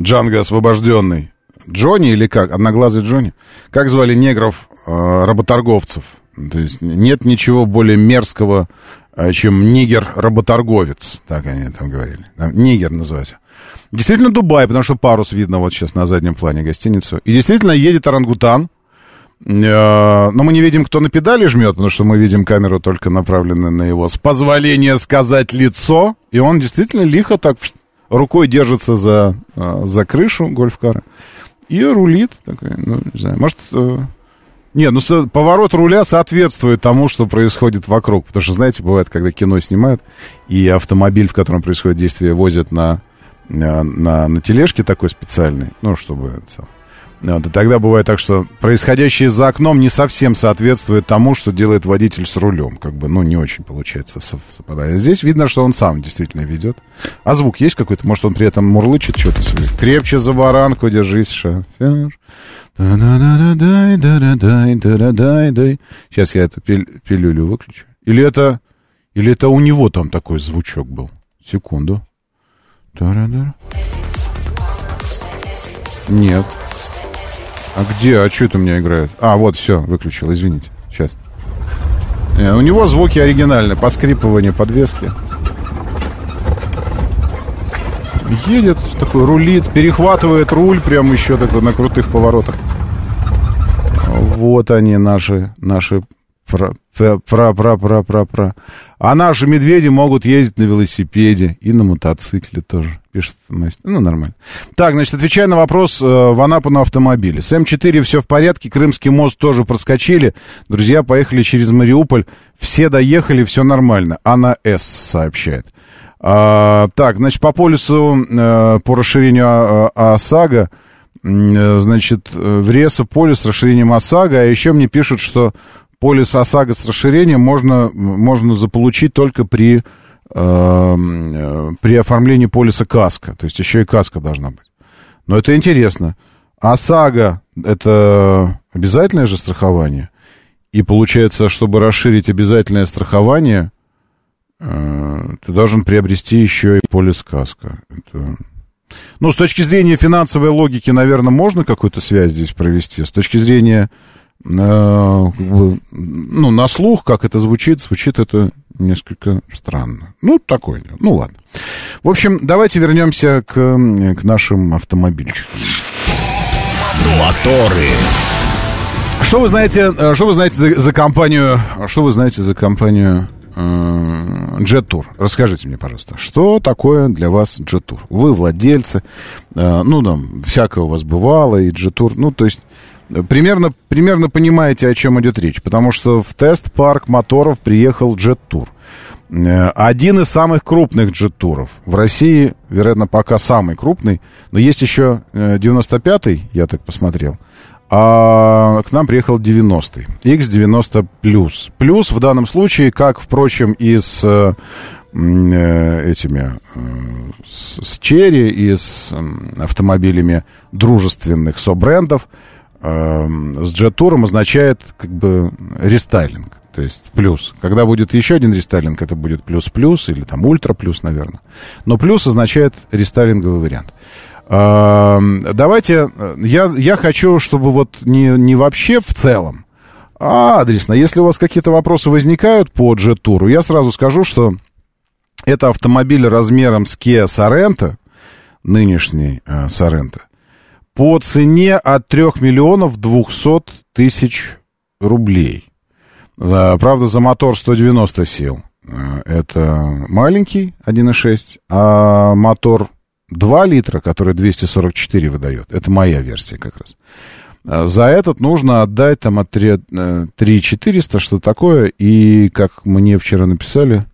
[SPEAKER 1] Джанго освобожденный Джонни или как? Одноглазый Джонни? Как звали негров э, работорговцев? То есть нет ничего более мерзкого, э, чем нигер-работорговец. Так они там говорили. Нигер называется. Действительно Дубай, потому что парус видно вот сейчас на заднем плане гостиницу. И действительно едет орангутан. Э, Но мы не видим, кто на педали жмет, потому что мы видим камеру только направленную на его, с позволения сказать, лицо. И он действительно лихо так рукой держится за, э, за крышу гольф-кара и рулит. Такой, ну, не знаю, может... э, Не, ну поворот руля соответствует тому, что происходит вокруг. Потому что, знаете, бывает, когда кино снимают, и автомобиль, в котором происходит действие, возят на, на, на, тележке такой специальной, ну, чтобы... это вот, и тогда бывает так, что происходящее за окном не совсем соответствует тому, что делает водитель с рулем. Как бы, ну, не очень получается сов- совпадает. Здесь видно, что он сам действительно ведет. А звук есть какой-то? Может, он при этом мурлычет что-то себе? Крепче за баранку держись, шофер. Сейчас я эту пилюлю выключу. Или это, или это у него там такой звучок был? Секунду. Нет. А где? А что это у меня играет? А, вот, все, выключил, извините. Сейчас. у него звуки оригинальные, поскрипывание подвески. Едет, такой рулит, перехватывает руль прям еще такой на крутых поворотах. Вот они, наши, наши пра, пра, пра, пра, пра, пра. А наши медведи могут ездить на велосипеде и на мотоцикле тоже, пишет мастер. Ну, нормально. Так, значит, отвечая на вопрос э, в Анапу на автомобиле. С М4 все в порядке, Крымский мост тоже проскочили. Друзья поехали через Мариуполь, все доехали, все нормально. Анна С. сообщает. А, так, значит, по полюсу, э, по расширению а, а, ОСАГО, э, значит, э, в Реса полюс с расширением ОСАГО, а еще мне пишут, что полис ОСАГО с расширением можно, можно заполучить только при, при оформлении полиса КАСКО. То есть еще и КАСКО должна быть. Но это интересно. ОСАГО – это обязательное же страхование? И получается, чтобы расширить обязательное страхование, э, ты должен приобрести еще и полис каска. Это... Ну, с точки зрения финансовой логики, наверное, можно какую-то связь здесь провести. С точки зрения, э, ну, на слух, как это звучит, звучит это несколько странно. Ну, такое. Ну, ладно. В общем, давайте вернемся к, к нашим автомобильчикам.
[SPEAKER 4] Моторы.
[SPEAKER 1] Что вы знаете, что вы знаете за, за компанию, что вы знаете за компанию э, Jet Tour? Расскажите мне, пожалуйста, что такое для вас Jet Tour? Вы владельцы, э, ну, там, всякое у вас бывало, и Jet Tour, ну, то есть, примерно, примерно понимаете, о чем идет речь, потому что в тест-парк моторов приехал Tour. Э, Один из самых крупных джет-туров. В России, вероятно, пока самый крупный. Но есть еще э, 95-й, я так посмотрел. А к нам приехал 90-й. X90 плюс. В данном случае, как, впрочем, и с э, э, этими э, с, с Черри и с э, автомобилями дружественных со-брендов, э, с джет-туром означает как бы рестайлинг. То есть плюс. Когда будет еще один рестайлинг, это будет плюс-плюс или там ультра-плюс, наверное. Но плюс означает рестайлинговый вариант. А, давайте, я, я хочу, чтобы вот не, не вообще в целом, а адресно. Если у вас какие-то вопросы возникают по Jet-туру, я сразу скажу, что это автомобиль размером с Kia Sorento, нынешний э, по цене от 3 миллионов 200 тысяч рублей. Правда, за мотор 190 сил. Э, Это маленький 1.6, а мотор 2 литра, который 244 выдает, это моя версия как раз. А За этот нужно отдать там от 3, э, 3 400, что такое. И как мне вчера написали,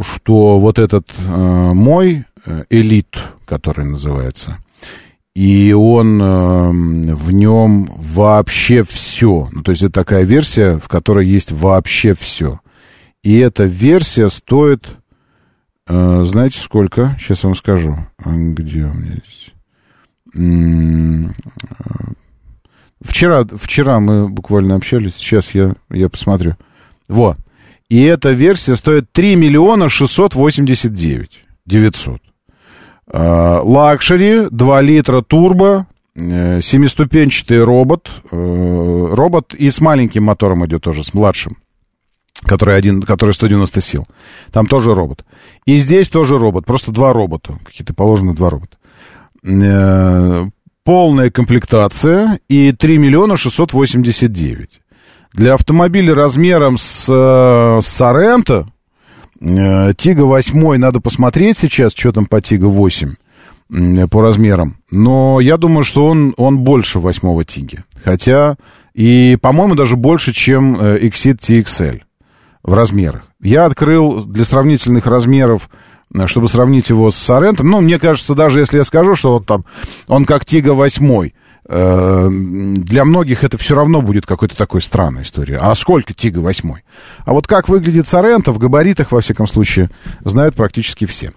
[SPEAKER 1] что вот этот э, мой э, элит, который называется, и он э, в нем вообще все. Ну, то есть это такая версия, в которой есть вообще все. И эта версия стоит, э, знаете, сколько? Сейчас вам скажу. А Где у меня здесь? Э, Вчера, вчера мы буквально общались, сейчас я, я посмотрю. Вот. И эта версия стоит 3 миллиона 689 900. А, Luxury, 2 литра турбо, э, семиступенчатый робот. э, Робот и с маленьким мотором идет тоже, с младшим. Который, один, который 190 сил. Там тоже робот. И здесь тоже робот. Просто два робота. Какие-то положены два робота. Э, Полная комплектация и 3 миллиона 689. Для автомобиля размером с, э, с Sorento, э, Тига 8 надо посмотреть сейчас, что там по Тига 8 м, по размерам. Но я думаю, что он, он больше восьмого Тиги. Хотя, и, по-моему, даже больше, чем э, Exit TXL в размерах. Я открыл для сравнительных размеров, э, чтобы сравнить его с Sorento. Ну, мне кажется, даже если я скажу, что вот там, он как Тига 8, э, для многих это все равно будет какой-то такой странной историей. А сколько Тига 8? А вот как выглядит Sorento в габаритах, во всяком случае, знают практически все.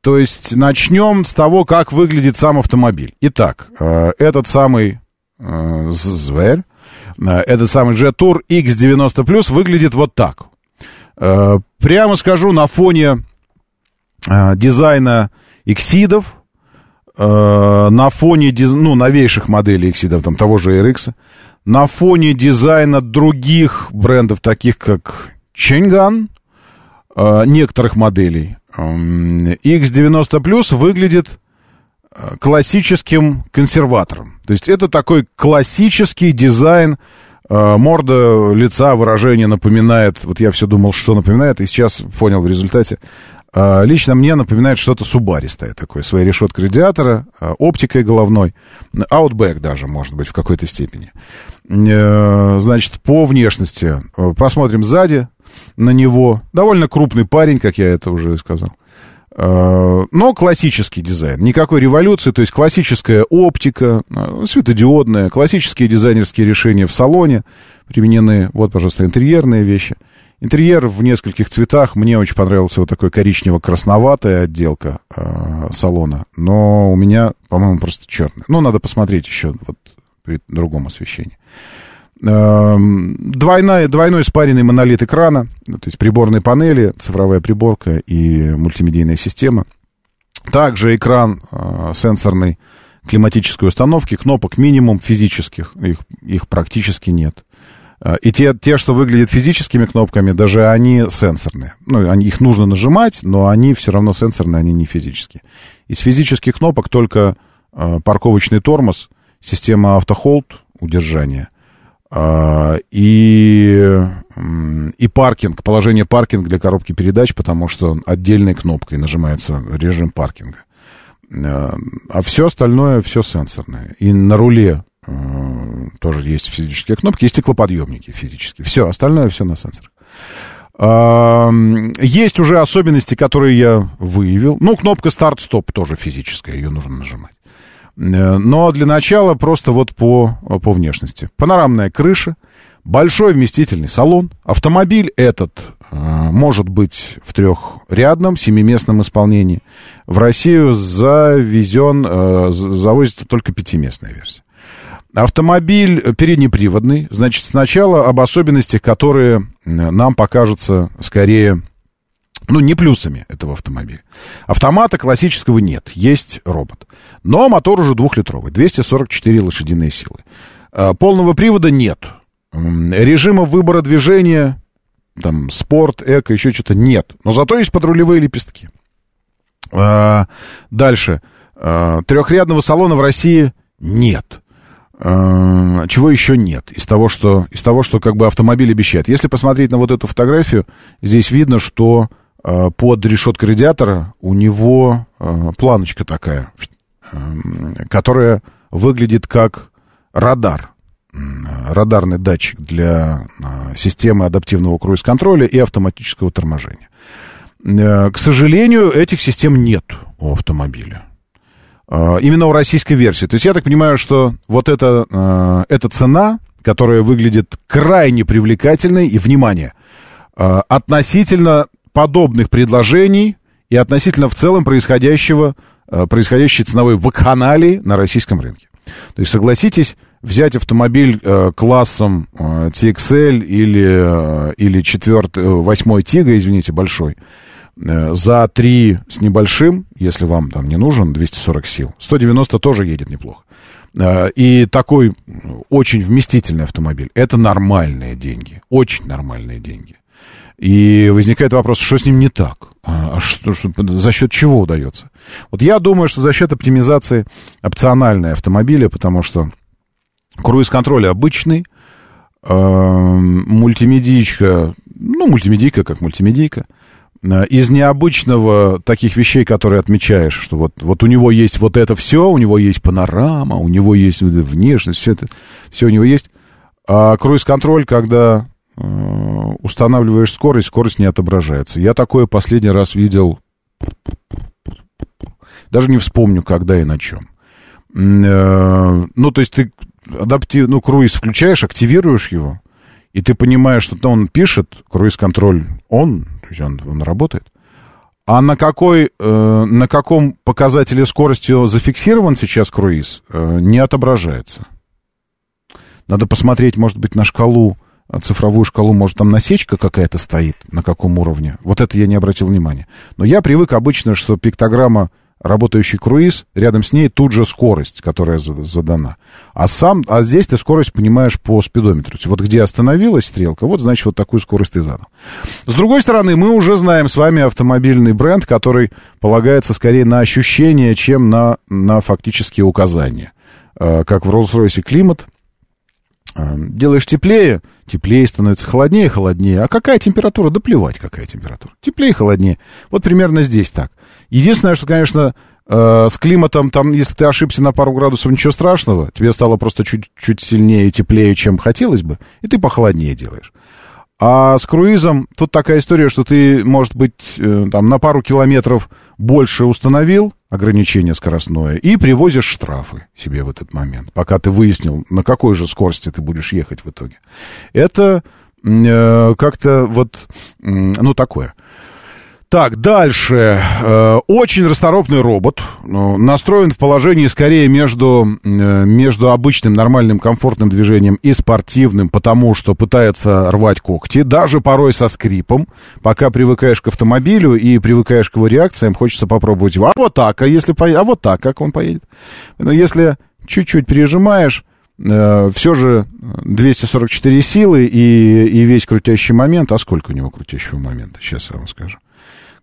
[SPEAKER 1] То есть начнем с того, как выглядит сам автомобиль. Итак, э, этот самый э, зверь, э, этот самый Jet Tour X90 выглядит вот так. Прямо скажу, на фоне дизайна Иксидов, э, на фоне ну, новейших моделей Иксидов, там того же RX, на фоне дизайна других брендов, таких как Ченган, э, некоторых моделей, эм, X90 Plus выглядит э, классическим консерватором. То есть это такой классический дизайн э, морда, лица, выражение напоминает, вот я все думал, что напоминает, и сейчас понял в результате, э, лично мне напоминает что-то субаристое такое, своей решеткой радиатора, э, оптикой головной, Outback даже, может быть, в какой-то степени. Э, значит, по внешности, э, посмотрим сзади на него, довольно крупный парень, как я это уже сказал, Э, но классический дизайн. Никакой революции, то есть классическая оптика, светодиодная, классические дизайнерские решения в салоне применены. Вот, пожалуйста, интерьерные вещи. Интерьер в нескольких цветах. Мне очень понравился вот такой коричнево-красноватая отделка э, салона. Но у меня, по-моему, просто черный. Ну, надо посмотреть еще вот при другом освещении. Эм, Двойная, двойной спаренный монолит экрана, то есть приборные панели, цифровая приборка и мультимедийная система. Также экран э, сенсорный климатической установки, кнопок минимум физических, их, их практически нет. Э, И те, те, что выглядят физическими кнопками, даже они сенсорные. Ну, они, их нужно нажимать, но они все равно сенсорные, они не физические. Из физических кнопок только э, парковочный тормоз, система автохолд, удержания, э, и, м, и паркинг, положение паркинг для коробки передач, потому что отдельной кнопкой нажимается режим паркинга. Э, А все остальное, все сенсорное. И на руле э, тоже есть физические кнопки, и стеклоподъемники физические. Все, остальное все на сенсорах. Есть уже особенности, которые я выявил. Ну, кнопка старт-стоп тоже физическая, ее нужно нажимать. Э, Но для начала просто вот по, по внешности. Панорамная крыша, большой вместительный салон. Автомобиль этот э, может быть в трехрядном, семиместном исполнении. В Россию завезен, э, завозится только пятиместная версия. Автомобиль переднеприводный. Значит, сначала об особенностях, которые э, нам покажутся скорее, ну, не плюсами этого автомобиля. Автомата классического нет, есть робот. Но мотор уже двухлитровый, 244 лошадиные силы. Э, Полного привода нет. Режима выбора движения, там, спорт, эко, еще что-то нет. Но зато есть подрулевые лепестки. Э, Дальше. Э, Трехрядного салона в России нет. Э, Чего еще нет из того, что, из того, что как бы автомобиль обещает? Если посмотреть на вот эту фотографию, здесь видно, что э, под решеткой радиатора у него э, планочка такая, э, которая выглядит как радар. М, Радарный датчик для э, системы адаптивного круиз-контроля и автоматического торможения. Э, К сожалению, этих систем нет у автомобиля. Э, Именно у российской версии. То есть я так понимаю, что вот это, э, эта цена, которая выглядит крайне привлекательной, и, внимание, э, относительно подобных предложений и относительно в целом происходящего, э, происходящей ценовой вакханалии на российском рынке. То есть, согласитесь, взять автомобиль э, классом э, TXL или, э, или 4, 8 Тига, извините, большой, за 3 с небольшим, если вам там не нужен 240 сил, 190 тоже едет неплохо. Э, И такой очень вместительный автомобиль. Это нормальные деньги. Очень нормальные деньги. И возникает вопрос, что с ним не так? А а что, что- за счет чего удается? Вот я думаю, что за счет оптимизации опциональной автомобиля, потому что круиз-контроль обычный, эм, мультимедийка, ну, мультимедийка как мультимедийка, Э, из необычного таких вещей, которые отмечаешь, что вот, вот у него есть вот это все, у него есть панорама, у него есть внешность, все это, все у него есть. А круиз-контроль, когда э, устанавливаешь скорость, скорость не отображается. Я такое последний раз видел, даже не вспомню, когда и на чем. Э, Ну, то есть ты адаптив, ну, круиз включаешь, активируешь его, и ты понимаешь, что он пишет, круиз-контроль он, то есть он, он работает. А на, какой, э, на каком показателе скорости зафиксирован сейчас круиз, э, не отображается. Надо посмотреть, может быть, на шкалу, э, цифровую шкалу, может, там насечка какая-то стоит, на каком уровне. Вот это я не обратил внимания. Но я привык обычно, что пиктограмма работающий круиз, рядом с ней тут же скорость, которая за- задана. А сам, а здесь ты скорость понимаешь по спидометру. Вот где остановилась стрелка, вот значит вот такую скорость ты задал. С другой стороны, мы уже знаем с вами автомобильный бренд, который полагается скорее на ощущения, чем на, на фактические указания. Э, Как в Rolls-Royce климат, делаешь теплее, теплее становится, холоднее, холоднее. А какая температура? Да плевать, какая температура. Теплее, холоднее. Вот примерно здесь так. Единственное, что, конечно, э, с климатом, там, если ты ошибся на пару градусов, ничего страшного. Тебе стало просто чуть, чуть сильнее и теплее, чем хотелось бы, и ты похолоднее делаешь. А с круизом тут такая история, что ты, может быть, э, там на пару километров больше установил ограничение скоростное и привозишь штрафы себе в этот момент, пока ты выяснил, на какой же скорости ты будешь ехать в итоге. Это э, как-то вот, м, ну, такое. Так, дальше. Э, очень расторопный робот. Настроен в положении скорее между, э, между обычным нормальным комфортным движением и спортивным, потому что пытается рвать когти, даже порой со скрипом. Пока привыкаешь к автомобилю и привыкаешь к его реакциям, хочется попробовать его. А вот так, а если по... а вот так, как он поедет? Но если чуть-чуть пережимаешь, э, все же 244 силы и, и весь крутящий момент. А сколько у него крутящего момента? Сейчас я вам скажу.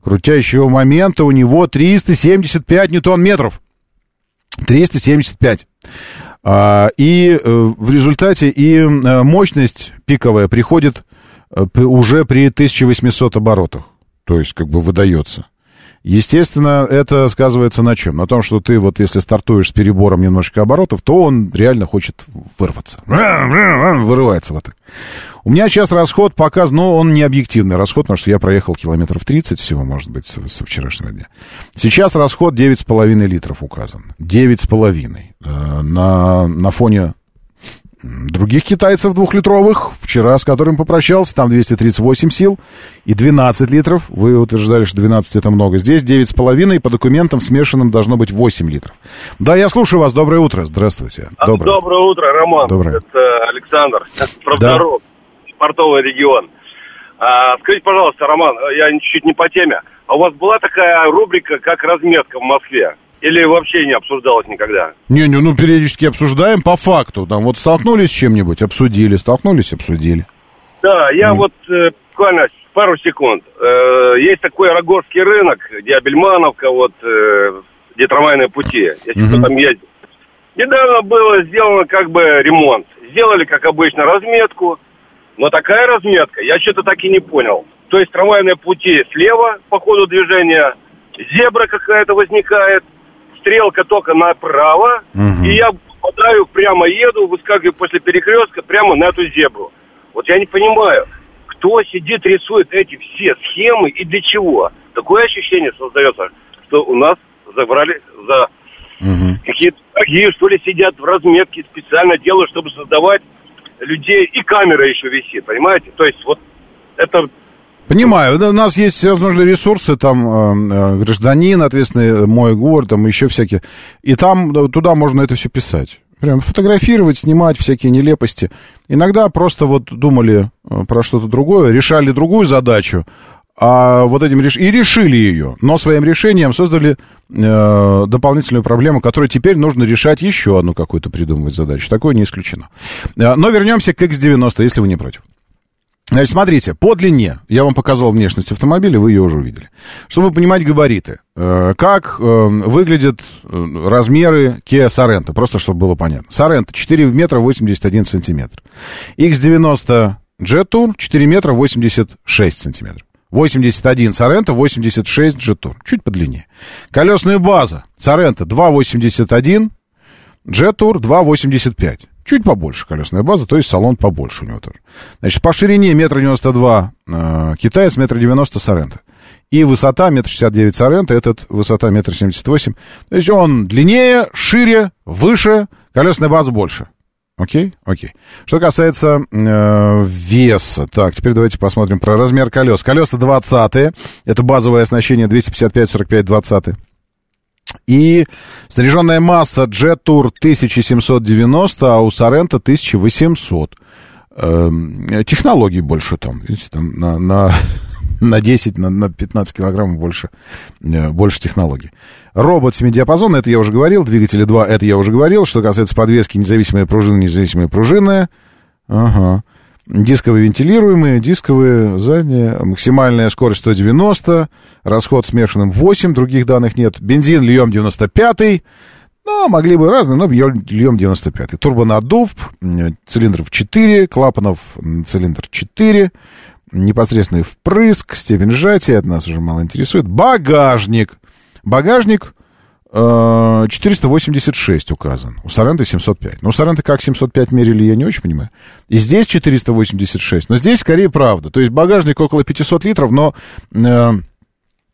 [SPEAKER 1] Крутящего момента у него 375 ньютон-метров. 375. А, и э, в результате и э, мощность пиковая приходит э, уже при 1800 оборотах. То есть, как бы выдается. Естественно, это сказывается на чем? На том, что ты вот если стартуешь с перебором немножечко оборотов, то он реально хочет вырваться. Вырывается вот так. У меня сейчас расход показан, но он не объективный расход, потому что я проехал километров 30 всего, может быть, со, со вчерашнего дня. Сейчас расход 9,5 литров указан. 9,5. Э, на, на фоне других китайцев двухлитровых, вчера с которым попрощался, там 238 сил и 12 литров. Вы утверждали, что 12 это много. Здесь 9,5, и по документам смешанным должно быть 8 литров. Да, я слушаю вас. Доброе утро. Здравствуйте.
[SPEAKER 17] Доброе, Доброе утро, Роман.
[SPEAKER 1] Доброе.
[SPEAKER 17] Это Александр. Правдорог. Да. Портовый регион. А, скажите, пожалуйста, Роман, я чуть-чуть не по теме. А у вас была такая рубрика, как разметка в Москве? Или вообще не обсуждалось никогда?
[SPEAKER 1] Не-не, ну периодически обсуждаем по факту. Там вот столкнулись с чем-нибудь, обсудили, столкнулись, обсудили.
[SPEAKER 17] Да, я mm. вот э, буквально пару секунд. Э, есть такой Рогорский рынок, где Абельмановка, вот, э, где трамвайные пути, если mm-hmm. кто там ездит. Недавно было сделано как бы ремонт. Сделали, как обычно, разметку. Но такая разметка, я что-то так и не понял. То есть трамвайные пути слева по ходу движения, зебра какая-то возникает, стрелка только направо, угу. и я попадаю, прямо еду, выскакиваю после перекрестка прямо на эту зебру. Вот я не понимаю, кто сидит, рисует эти все схемы и для чего. Такое ощущение создается, что у нас забрали за угу. какие-то такие, что ли, сидят в разметке, специально делают, чтобы создавать людей, и камера еще висит, понимаете? То есть вот это
[SPEAKER 1] Понимаю, у нас есть всевозможные ресурсы, там э, э, гражданин, ответственный мой город, там еще всякие. И там туда можно это все писать. Прям фотографировать, снимать всякие нелепости. Иногда просто вот думали э, про что-то другое, решали другую задачу, а вот этим реш... и решили ее, но своим решением создали э, дополнительную проблему, которую теперь нужно решать еще одну какую-то придумывать задачу. Такое не исключено. Э, но вернемся к X90, если вы не против. Значит, смотрите, по длине, я вам показал внешность автомобиля, вы ее уже увидели. Чтобы понимать габариты, э, как э, выглядят э, размеры Kia Sorento, просто чтобы было понятно. Sorento 4 метра 81 сантиметр. X90 Jet Tour 4 метра 86 сантиметров. 81 Sorento, 86 Jet Tour, чуть подлиннее. Колесная база Sorento 281, Jet Tour 285. Чуть побольше колесная база, то есть салон побольше у него тоже. Значит, по ширине метр девяносто два э, китаец, метр девяносто Сорента. И высота метр шестьдесят девять Сорента, этот высота метр семьдесят восемь. То есть он длиннее, шире, выше, колесная база больше. Окей? Окей. Что касается э, веса. Так, теперь давайте посмотрим про размер колес. Колеса 20 Это базовое оснащение 255, 45, 20 и снаряженная масса Jet Tour 1790, а у Sorento 1800. Эм, технологий больше там, видите, там на, на, [LAUGHS] на 10, на, на 15 килограммов больше, э, больше технологий. Робот 7 диапазона, это я уже говорил, двигатели 2, это я уже говорил. Что касается подвески, независимая пружина, независимая пружинная. Ага. Дисковые вентилируемые, дисковые задние, максимальная скорость 190, расход смешанным 8, других данных нет. Бензин льем 95, ну, могли бы разные, но льем 95. Турбонаддув, цилиндров 4, клапанов цилиндр 4, непосредственный впрыск, степень сжатия, от нас уже мало интересует. Багажник. Багажник 486 э, указан. У Соренто 705. Но у Соренто как 705 мерили, я не очень понимаю. И здесь 486. Но здесь скорее правда. То есть багажник около 500 литров, но э,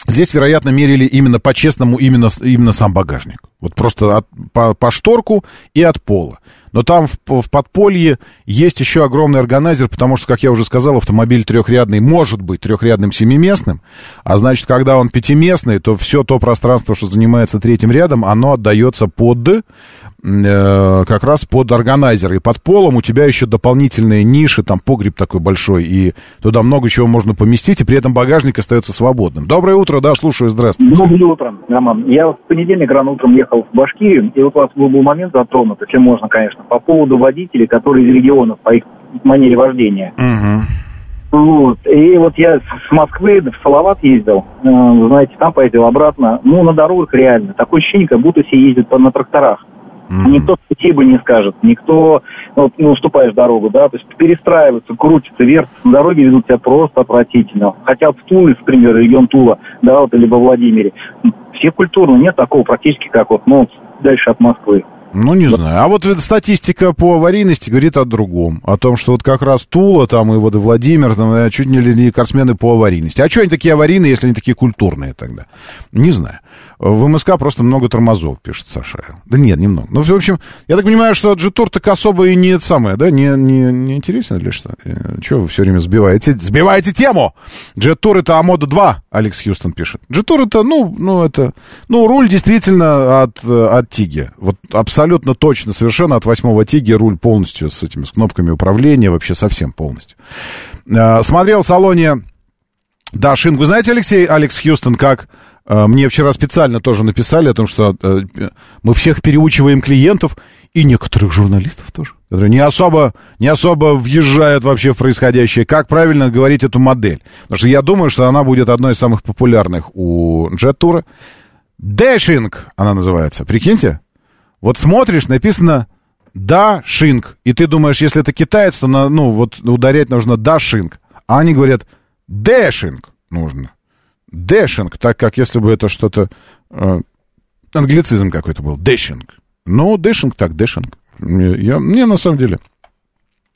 [SPEAKER 1] здесь, вероятно, мерили именно по-честному именно, именно сам багажник. Вот просто от, по, по шторку и от пола. Но там в, в подполье есть еще огромный органайзер, потому что, как я уже сказал, автомобиль трехрядный может быть трехрядным семиместным, а значит, когда он пятиместный, то все то пространство, что занимается третьим рядом, оно отдается под э, как раз под органайзер. И под полом у тебя еще дополнительные ниши, там погреб такой большой, и туда много чего можно поместить, и при этом багажник остается свободным. Доброе утро, да, слушаю, здравствуйте.
[SPEAKER 18] Доброе утро, Роман. Я в понедельник рано утром ехал в Башкирию, и вот у вас был, момент затронут, если можно, конечно, по поводу водителей, которые из регионов, по их манере вождения. Вот. И вот я с Москвы в Салават ездил, э, знаете, там поездил обратно. Ну, на дорогах реально. Такое ощущение, как будто все ездят по- на тракторах. Никто спасибо не скажет, никто, ну, вот, ну, уступаешь дорогу, да, то есть перестраиваются, крутятся, вертятся, на дороге ведут себя просто отвратительно. Хотя в Туле, например, регион Тула, да, вот, или во Владимире, все культурно, нет такого практически, как вот, ну, дальше от Москвы.
[SPEAKER 1] Ну, не знаю. А вот статистика по аварийности говорит о другом. О том, что вот как раз Тула, там, и вот Владимир, там, э, чуть не корсмены по аварийности. А что они такие аварийные, если они такие культурные тогда? Не знаю. В МСК просто много тормозов, пишет Саша. Да нет, немного. Ну, в общем, я так понимаю, что Джитур так особо и не самое, да, не, не, не интересен или что? Чего вы все время сбиваете? Сбиваете тему! Джетур это Амода 2, Алекс Хьюстон пишет. Джетур это, ну, ну, это, ну, руль действительно от, э, от Тиги. Вот абсолютно точно, совершенно от восьмого Тиги руль полностью с этими, с кнопками управления, вообще совсем полностью. Э, Смотрел в салоне да, Шин, вы знаете, Алексей, Алекс Хьюстон, как э, мне вчера специально тоже написали о том, что э, мы всех переучиваем клиентов и некоторых журналистов тоже, которые не особо, не особо въезжают вообще в происходящее. Как правильно говорить эту модель? Потому что я думаю, что она будет одной из самых популярных у Jetour а. Dashing она называется. Прикиньте, вот смотришь, написано Дашинг, и ты думаешь, если это китаец, то на, ну вот ударять нужно Дашинг, а они говорят Dashing нужно. Dashing, так как если бы это что-то... Э, англицизм какой-то был. Dashing. Ну, Dashing так, Dashing. Я, мне на самом деле...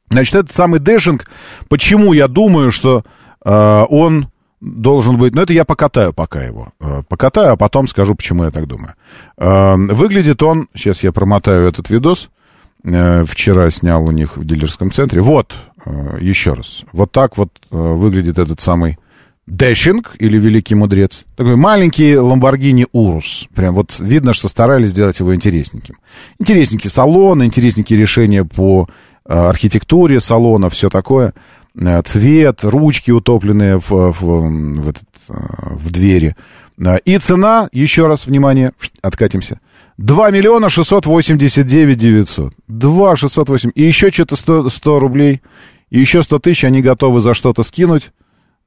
[SPEAKER 1] Значит, этот самый Dashing, почему я думаю, что э, он должен быть... Ну, это я покатаю пока его. Э, покатаю, а потом скажу, почему я так думаю. Э, выглядит он... Сейчас я промотаю этот видос. Э, вчера снял у них в дилерском центре. Вот, э, еще раз. Вот так вот выглядит этот самый Dashing или Великий Мудрец. Такой маленький Lamborghini Urus. Прям вот видно, что старались сделать его интересненьким. Интересненький салон, интересненькие решения по архитектуре салона, все такое. Э, цвет, ручки утопленные в, в, в, этот, э, в двери. Э, И цена, еще раз, внимание, [SNIFFS] откатимся. 2 миллиона 689 900. 2 608. И еще что-то 100, 100 рублей. И еще 100 тысяч они готовы за что-то скинуть.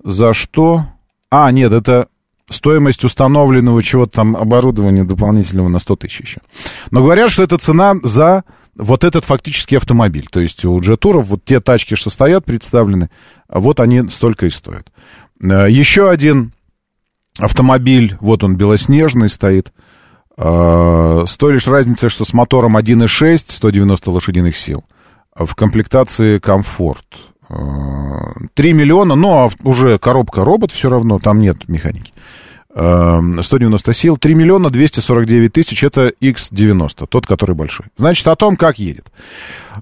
[SPEAKER 1] За что? А, нет, это стоимость установленного чего-то там оборудования дополнительного на 100 тысяч еще. Но говорят, что это цена за вот этот фактически автомобиль. То есть у джетуров вот те тачки, что стоят, представлены, вот они столько и стоят. Э, Еще один автомобиль, вот он белоснежный стоит, э, с лишь разницей, что с мотором 1.6, 190 лошадиных сил, в комплектации комфорт. Э, 3 миллиона, но уже коробка робот все равно, там нет механики. Э, 190 сил, 3 миллиона 249 тысяч, это X90, тот, который большой. Значит, о том, как едет.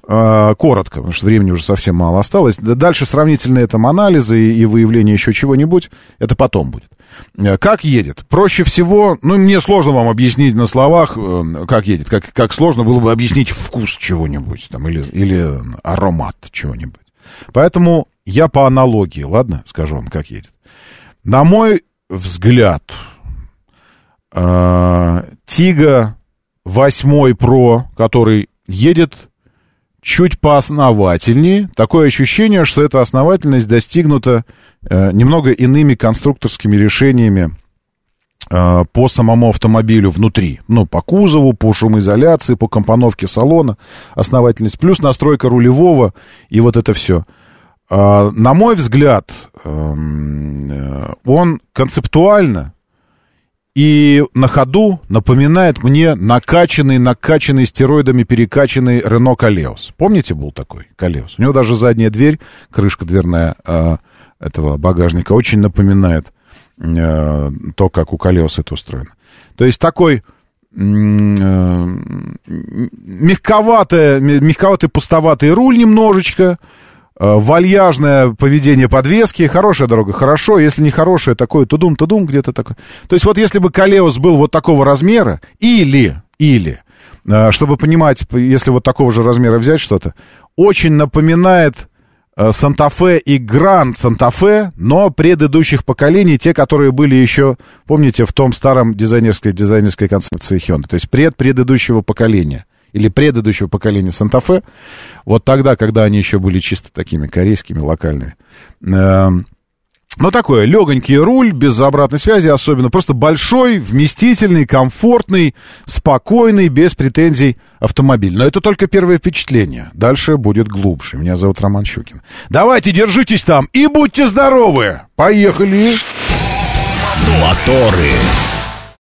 [SPEAKER 1] Э, Коротко, потому что времени уже совсем мало осталось. Дальше сравнительные там анализы и выявление еще чего-нибудь, это потом будет. Э, Как едет? Проще всего, ну, мне сложно вам объяснить на словах, э, как едет. Как, как сложно было бы объяснить вкус чего-нибудь там, или, или аромат чего-нибудь. Поэтому я по аналогии, ладно, скажу вам, как едет. На мой взгляд, э, Тига 8 Pro, который едет чуть поосновательнее. Такое ощущение, что эта основательность достигнута э, немного иными конструкторскими решениями э, по самому автомобилю внутри. Ну, по кузову, по шумоизоляции, по компоновке салона основательность, плюс настройка рулевого и вот это все. А, на мой взгляд, эм, э, он концептуально и на ходу напоминает мне накачанный, накачанный стероидами перекачанный Рено Калеус. Помните, был такой Калеус? У него даже задняя дверь, крышка дверная э, этого багажника очень напоминает э, то, как у Калеуса это устроено. То есть такой мягковатая, мягковатый пустоватый руль немножечко, вальяжное поведение подвески, хорошая дорога, хорошо, если не хорошая, такое тудум-тудум где-то такое. То есть вот если бы Калеус был вот такого размера, или, или, э, чтобы понимать, если вот такого же размера взять что-то, очень напоминает Э, Санта-Фе и Гранд Санта-Фе, но предыдущих поколений, те, которые были еще, помните, в том старом дизайнерской, дизайнерской концепции Hyundai, то есть пред-предыдущего поколения или предыдущего поколения Санта-Фе, вот тогда, когда они еще были чисто такими корейскими, локальными. Эм, ну, такой легонький руль, без обратной связи особенно. Просто большой, вместительный, комфортный, спокойный, без претензий автомобиль. Но это только первое впечатление. Дальше будет глубже. Меня зовут Роман Щукин. Давайте, держитесь там и будьте здоровы. Поехали.
[SPEAKER 4] Моторы.